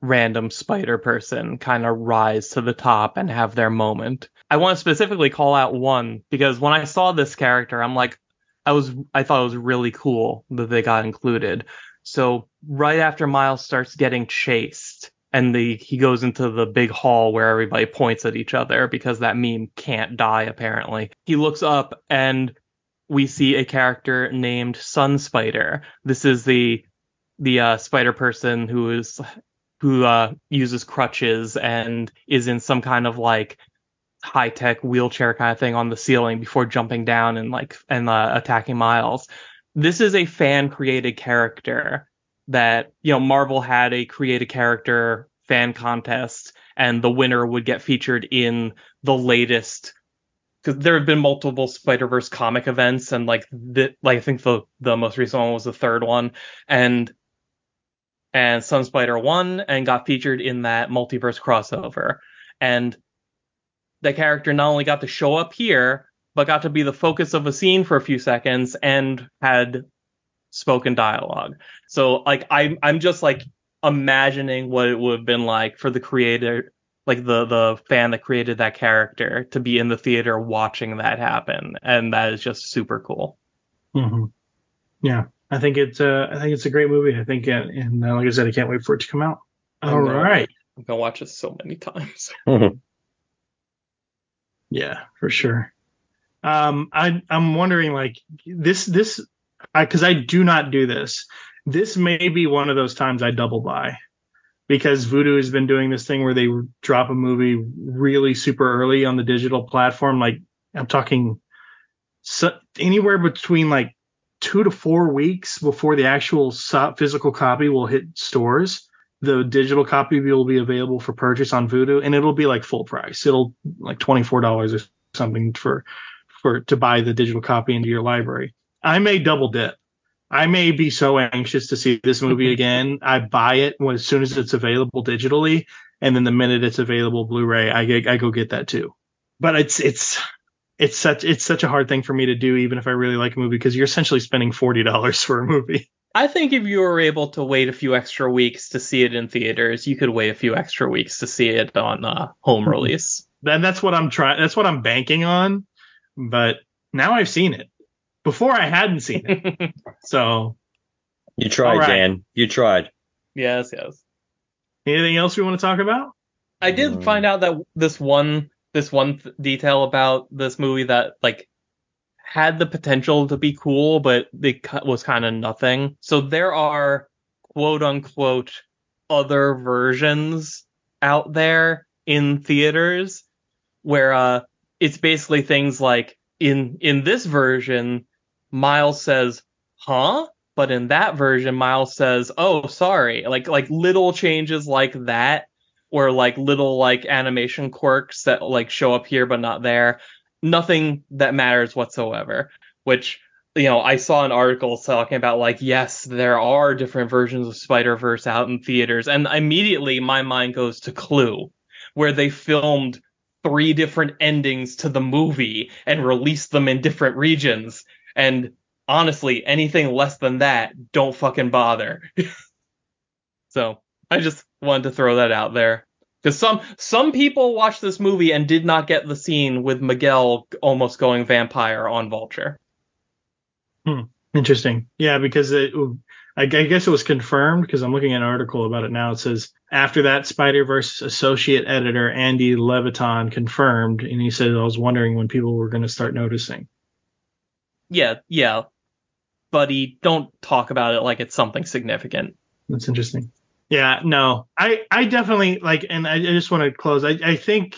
C: random spider person kind of rise to the top and have their moment. I want to specifically call out one because when I saw this character, I'm like I was I thought it was really cool that they got included. So right after Miles starts getting chased and the he goes into the big hall where everybody points at each other because that meme can't die apparently. He looks up and we see a character named Sun Spider. This is the the uh, spider person who is who uh, uses crutches and is in some kind of like high tech wheelchair kind of thing on the ceiling before jumping down and like and uh, attacking Miles. This is a fan created character that you know Marvel had a created character fan contest and the winner would get featured in the latest because there have been multiple Spider Verse comic events, and like the like I think the the most recent one was the third one, and and Sun Spider won and got featured in that multiverse crossover, and the character not only got to show up here, but got to be the focus of a scene for a few seconds and had spoken dialogue. So like I'm I'm just like imagining what it would have been like for the creator like the the fan that created that character to be in the theater watching that happen and that is just super cool
A: Mm-hmm. Yeah, I think it's uh, I think it's a great movie. I think, uh, and uh, like I said, I can't wait for it to come out.
C: I
A: All
C: know.
A: right,
C: I'm gonna watch it so many times. Mhm.
A: Yeah, for sure. Um, I I'm wondering like this this because I, do not do this. This may be one of those times I double buy because Vudu has been doing this thing where they drop a movie really super early on the digital platform. Like I'm talking so, anywhere between like two to four weeks before the actual physical copy will hit stores. The digital copy will be available for purchase on Vudu, and it'll be like full price. It'll like twenty four dollars or something for for to buy the digital copy into your library. I may double dip. I may be so anxious to see this movie again. I buy it when, as soon as it's available digitally, and then the minute it's available Blu-ray, I, I go get that too. But it's it's it's such it's such a hard thing for me to do, even if I really like a movie, because you're essentially spending forty dollars for a movie.
C: I think if you were able to wait a few extra weeks to see it in theaters, you could wait a few extra weeks to see it on uh, home release.
A: Then that's what I'm trying. That's what I'm banking on. But now I've seen it. Before I hadn't seen it. so
B: you tried, right. Dan. You tried.
C: Yes, yes.
A: Anything else we want to talk about?
C: I did um, find out that this one this one th- detail about this movie that like had the potential to be cool, but it was kind of nothing. So there are quote unquote other versions out there in theaters where uh it's basically things like in in this version, Miles says, "Huh?" But in that version, Miles says, "Oh, sorry." Like like little changes like that, or like little like animation quirks that like show up here but not there. Nothing that matters whatsoever. Which you know, I saw an article talking about like, yes, there are different versions of Spider Verse out in theaters, and immediately my mind goes to Clue, where they filmed three different endings to the movie and released them in different regions. And honestly, anything less than that, don't fucking bother. so I just wanted to throw that out there. Because some some people watched this movie and did not get the scene with Miguel almost going vampire on Vulture.
A: Hmm. Interesting. Yeah, because it, I guess it was confirmed because I'm looking at an article about it now. It says after that, Spider Verse associate editor Andy Leviton confirmed, and he said, "I was wondering when people were going to start noticing."
C: Yeah, yeah, buddy, don't talk about it like it's something significant.
A: That's interesting. Yeah, no, I I definitely like, and I, I just want to close. I I think.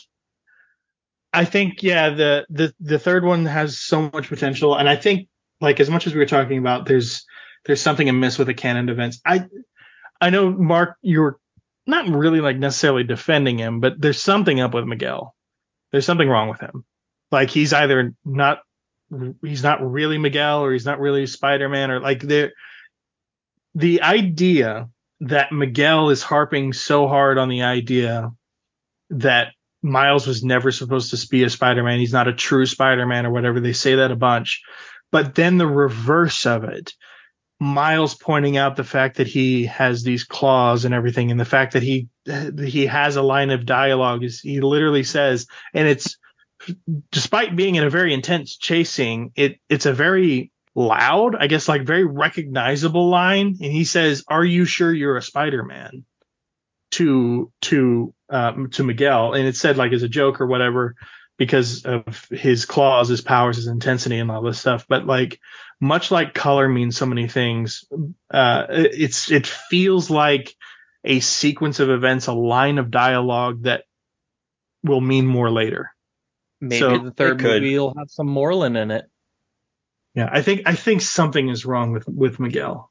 A: I think yeah the the the third one has so much potential and I think like as much as we were talking about there's there's something amiss with the canon events. I I know Mark, you're not really like necessarily defending him, but there's something up with Miguel. There's something wrong with him. Like he's either not he's not really Miguel or he's not really Spider-Man or like the the idea that Miguel is harping so hard on the idea that Miles was never supposed to be a Spider-Man. He's not a true Spider-Man or whatever. They say that a bunch. But then the reverse of it Miles pointing out the fact that he has these claws and everything, and the fact that he he has a line of dialogue is he literally says, and it's despite being in a very intense chasing, it it's a very loud, I guess, like very recognizable line, and he says, "Are you sure you're a Spider-Man?" to to um, to Miguel, and it said like as a joke or whatever because of his claws, his powers, his intensity, and all this stuff. But like, much like color means so many things, uh, it's it feels like a sequence of events, a line of dialogue that will mean more later.
C: Maybe so the third movie will have some Morlun in it.
A: Yeah, I think I think something is wrong with with Miguel.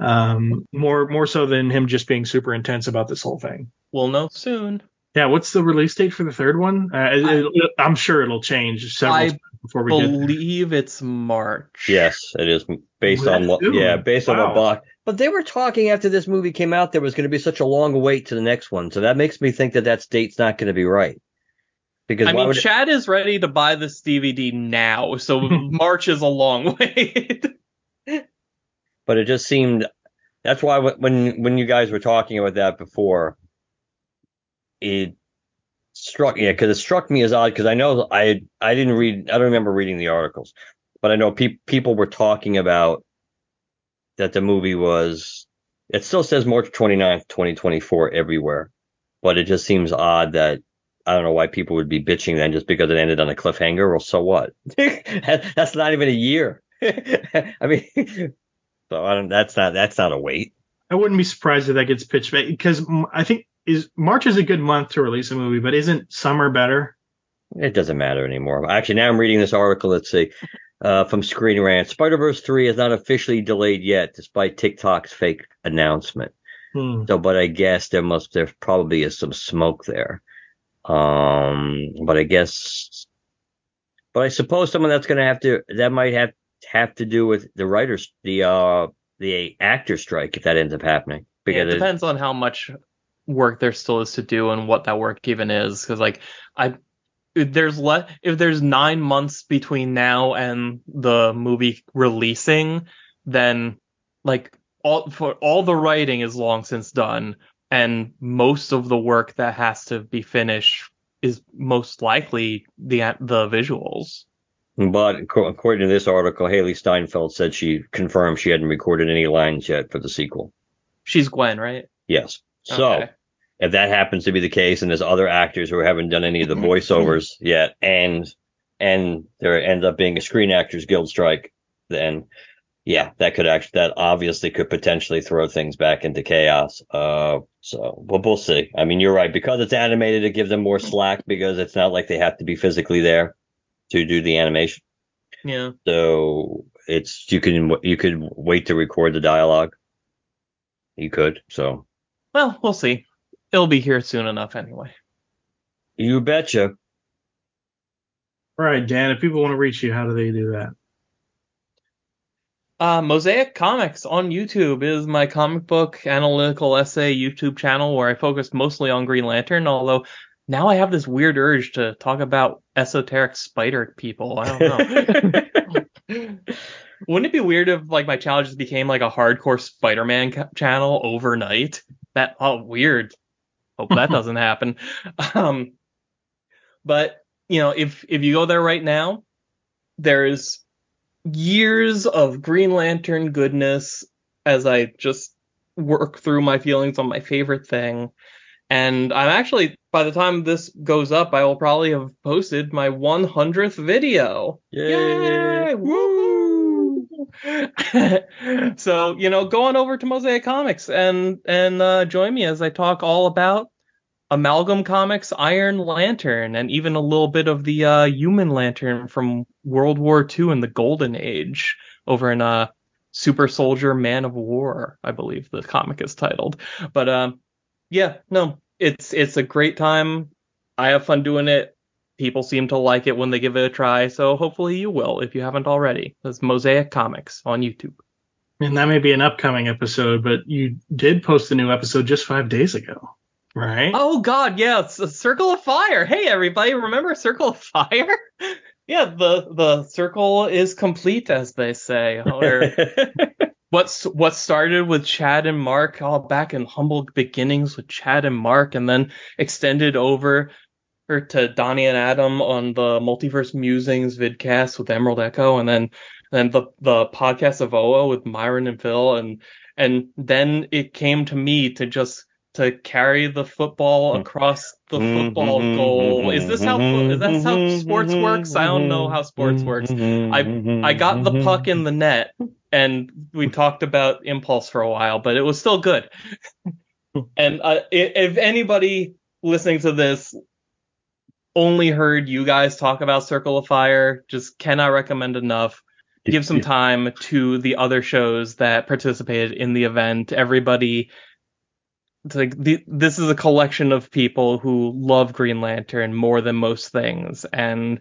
A: Um, more more so than him just being super intense about this whole thing.
C: We'll know soon.
A: Yeah, what's the release date for the third one? Uh, I, am sure it'll change several I before we
C: believe it's March.
B: Yes, it is based on what. Yeah, based wow. on what block. But they were talking after this movie came out, there was going to be such a long wait to the next one, so that makes me think that that date's not going to be right.
C: Because I mean, Chad is ready to buy this DVD now, so March is a long way.
B: but it just seemed that's why when when you guys were talking about that before, it struck yeah because it struck me as odd because I know I I didn't read I don't remember reading the articles, but I know pe- people were talking about that the movie was It still says March 29th, 2024 everywhere, but it just seems odd that I don't know why people would be bitching then just because it ended on a cliffhanger. Well, so what? that's not even a year. I mean, so I don't. That's not that's not a wait.
D: I wouldn't be surprised if that gets pitched back because I think is March is a good month to release a movie, but isn't summer better?
B: It doesn't matter anymore. Actually, now I'm reading this article. Let's see. Uh, from Screen Rant, Spider Verse 3 is not officially delayed yet, despite TikTok's fake announcement.
D: Hmm.
B: So, but I guess there must, there probably is some smoke there. Um, but I guess, but I suppose someone that's going to have to, that might have, have to do with the writers, the, uh, the actor strike if that ends up happening.
C: Yeah, it
B: Because it-
C: depends on how much work there still is to do and what that work even is. Because like I, there's le- if there's nine months between now and the movie releasing, then like all for all the writing is long since done, and most of the work that has to be finished is most likely the the visuals.
B: But according to this article, Hailee Steinfeld said she confirmed she hadn't recorded any lines yet for the sequel.
C: She's Gwen, right?
B: Yes. So
C: Okay.
B: if that happens to be the case, and there's other actors who haven't done any of the voiceovers yet, and and there ends up being a Screen Actors Guild strike, then yeah, that could actually that obviously could potentially throw things back into chaos. Uh, so but we'll see. I mean, you're right because it's animated, it gives them more slack because it's not like they have to be physically there to do the animation.
C: Yeah.
B: So it's you can you could wait to record the dialogue. You could. So
C: Well, we'll see. It'll be here soon enough anyway.
B: you betcha.
D: All right, Dan. If people want to reach you, how do they do that?
C: Uh, Mosaic Comics on YouTube is my comic book analytical essay YouTube channel where I focus mostly on Green Lantern, although now I have this weird urge to talk about esoteric spider people. I don't know. Wouldn't it be weird if like my channel just became like a hardcore Spider-Man ca- channel overnight? That oh weird. Hope that doesn't happen. Um, but you know, if if you go there right now, there's years of Green Lantern goodness as I just work through my feelings on my favorite thing. And I'm actually, by the time this goes up, I will probably have posted my 100th video. Yay! Woo! so, you know, go on over to Mosaic Comics and and uh, join me as I talk all about Amalgam Comics, Iron Lantern, and even a little bit of the uh, Human Lantern from World War II and the Golden Age over in uh, Super Soldier Man of War, I believe the comic is titled. But um, yeah, no, it's it's a great time. I have fun doing it. People seem to like it when they give it a try, so hopefully you will if you haven't already. That's Mosaic Comics on YouTube.
D: And that may be an upcoming episode, but you did post a new episode just five days ago, right?
C: Oh God, yeah, it's a Circle of Fire. Hey everybody, remember Circle of Fire? yeah, the the circle is complete, as they say. Or what's what started with Chad and Mark, all back in humble beginnings with Chad and Mark, and then extended over or to Donnie and Adam on the Multiverse Musings vidcast with Emerald Echo, and then then the the podcast of OO with Myron and Phil, and and then it came to me to just to carry the football hmm. across the mm-hmm, football mm-hmm, goal. Mm-hmm, is this how is that how sports works? I don't know how sports works. I I got the puck in the net, and we talked about impulse for a while, but it was still good. and uh, if anybody listening to this only heard you guys talk about Circle of Fire, just cannot recommend enough. Give some time to the other shows that participated in the event. Everybody, it's like the, this is a collection of people who love Green Lantern more than most things, and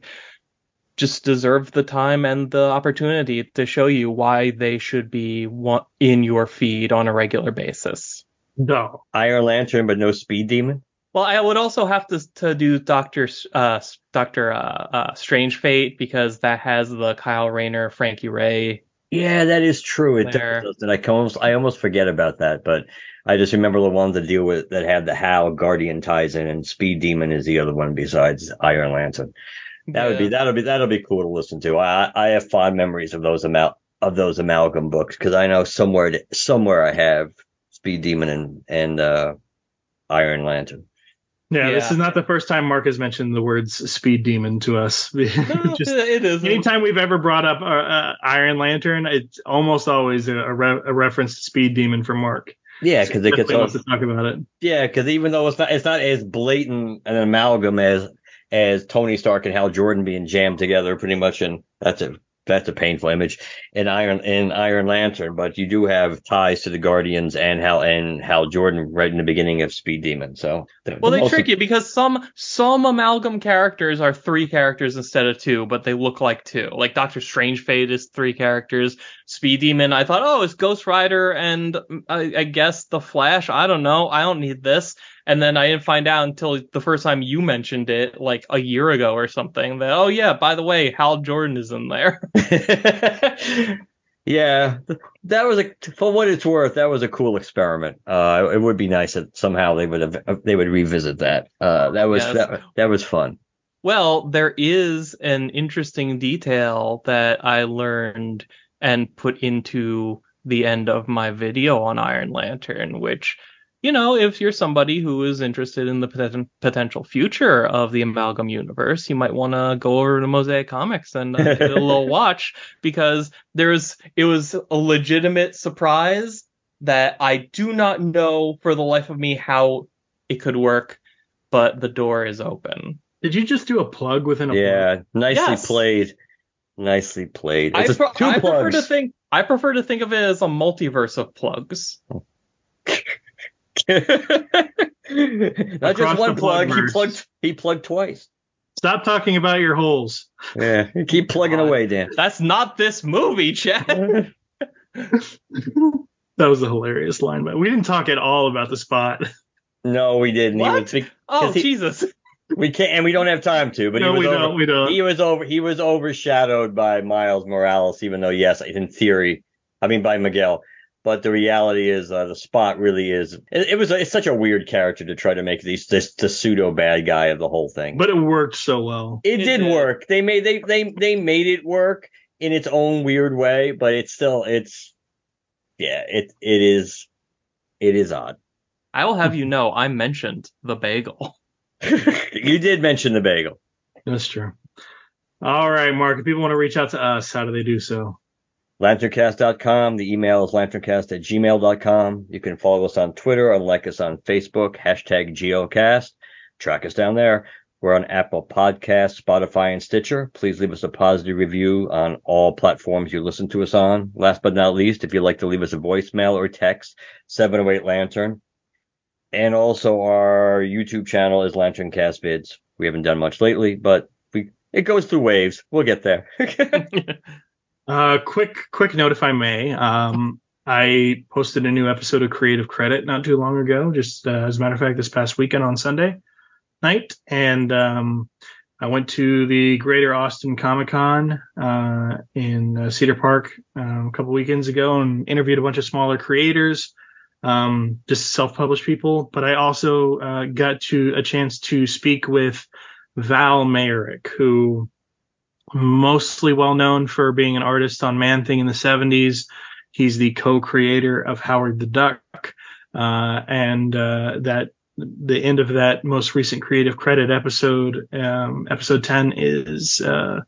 C: just deserve the time and the opportunity to show you why they should be wa- in your feed on a regular basis.
D: No.
B: Iron Lantern, but no Speed Demon.
C: Well, I would also have to to do Doctor uh Doctor uh, uh Strange Fate because that has the Kyle Rayner, Frankie Raye.
B: Yeah, that is true. It
C: There.
B: does. And I can almost, I almost forget about that, but I just remember the ones that deal with that have the How Guardian ties in, and Speed Demon is the other one besides Iron Lantern. That would be that'll be that'll be cool to listen to. I I have fond memories of those amal of those amalgam books because I know somewhere somewhere I have Speed Demon and and uh, Iron Lantern.
A: Yeah, this is not the first time Mark has mentioned the words "speed demon" to us.
C: No,
A: Just
C: it is.
A: anytime we've ever brought up uh, uh, Iron Lantern, it's almost always a, a, re- a reference to Speed Demon from Mark.
B: Yeah, because it gets
A: wants to talk about it.
B: yeah, because even though it's not it's not as blatant an amalgam as as Tony Stark and Hal Jordan being jammed together, pretty much, and that's a that's a painful image in Iron in Iron Lantern, but you do have ties to the Guardians and Hal and Hal Jordan right in the beginning of Speed Demon. So the-
C: Well,
B: the
C: they trick you because some some amalgam characters are three characters instead of two, but they look like two. Like Doctor Strange Fate is three characters. Speed Demon, I thought, oh, it's Ghost Rider and mm, I, I guess the Flash. I don't know. I don't need this. And then I didn't find out until the first time you mentioned it, like a year ago or something. That oh yeah, by the way, Hal Jordan is in there.
B: yeah, that was a for what it's worth. That was a cool experiment. Uh, it would be nice that somehow they would have they would revisit that. Uh, that was
C: Yes.
B: that, that was fun.
C: Well, there is an interesting detail that I learned and put into the end of my video on Iron Lantern, which, you know, if you're somebody who is interested in the poten- potential future of the Amalgam universe, you might want to go over to Mosaic Comics and uh, give it a little watch because there's it was a legitimate surprise that I do not know for the life of me how it could work, but the door is open.
A: Did you just do a plug within a plug?
B: Yeah, nicely
C: Yes.
B: played. Nicely played.
C: I,
B: It's a-
C: pre-
B: two
C: I prefer to think I prefer to think of it as a multiverse of plugs.
B: Not just one
A: the
B: plug. He plugged. He plugged twice.
A: Stop talking about your holes.
B: Yeah, keep plugging
C: God.
B: away, Dan.
C: That's not this movie, Chad.
A: That was a hilarious line, but we didn't talk at all about the spot.
B: No, we didn't. He
C: What?
B: was big-
C: oh
B: 'Cause he-
C: Jesus!
B: We can't, and we don't have time to. But
A: no,
B: he was
A: we
B: over,
A: don't. We don't.
B: he was over he was overshadowed by Miles Morales, even though yes, in theory, I mean by Miguel. But the reality is, uh, the spot really is. It, it was it's such a weird character to try to make these this the pseudo bad guy of the whole thing.
A: but it worked so well.
B: it,
C: It
B: did
C: did.
B: work. They made they they they made it work in its own weird way, but it's still it's yeah it it is it is odd.
C: I will have you know, I mentioned the bagel.
B: you did mention the bagel.
A: That's true. All right, Mark. If people want to reach out to us, how do they do so?
B: lanterncast.com. The email is lanterncast at gmail.com. You can follow us on Twitter and like us on Facebook, hashtag geocast. Track us down there. We're on Apple Podcasts, Spotify, and Stitcher. Please leave us a positive review on all platforms you listen to us on. Last but not least, if you'd like to leave us a voicemail or text, 708 Lantern. And also our YouTube channel is Lanterncast Vids. We haven't done much lately, but we it goes through waves. We'll get there.
A: Uh, quick, quick note, if I may. Um, I posted a new episode of Creative Credit not too long ago. Just uh, as a matter of fact, this past weekend on Sunday night, and um, I went to the Greater Austin Comic Con uh, in uh, Cedar Park um, a couple weekends ago and interviewed a bunch of smaller creators, um, just self-published people. But I also uh, got to a chance to speak with Val Mayerik, who mostly well known for being an artist on Man Thing in the 70s. He's the co-creator of Howard the Duck, uh, and uh, that the end of that most recent creative credit episode, um, episode 10, is uh,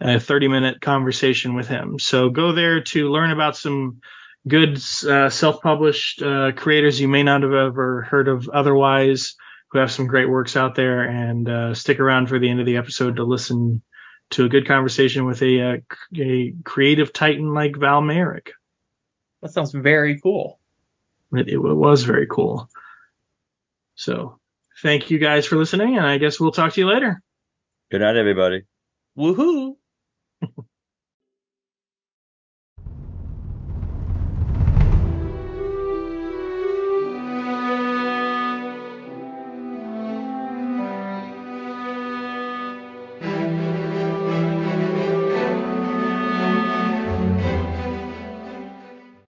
A: a 30-minute conversation with him. So go there to learn about some good uh, self-published uh, creators you may not have ever heard of otherwise, who have some great works out there, and uh, stick around for the end of the episode to listen to a good conversation with a, uh, a creative titan like Val Mayerik
C: That sounds very cool.
A: It, it was very cool. So thank you guys for listening, and I guess we'll talk to you later.
B: Good night, everybody.
C: Woohoo!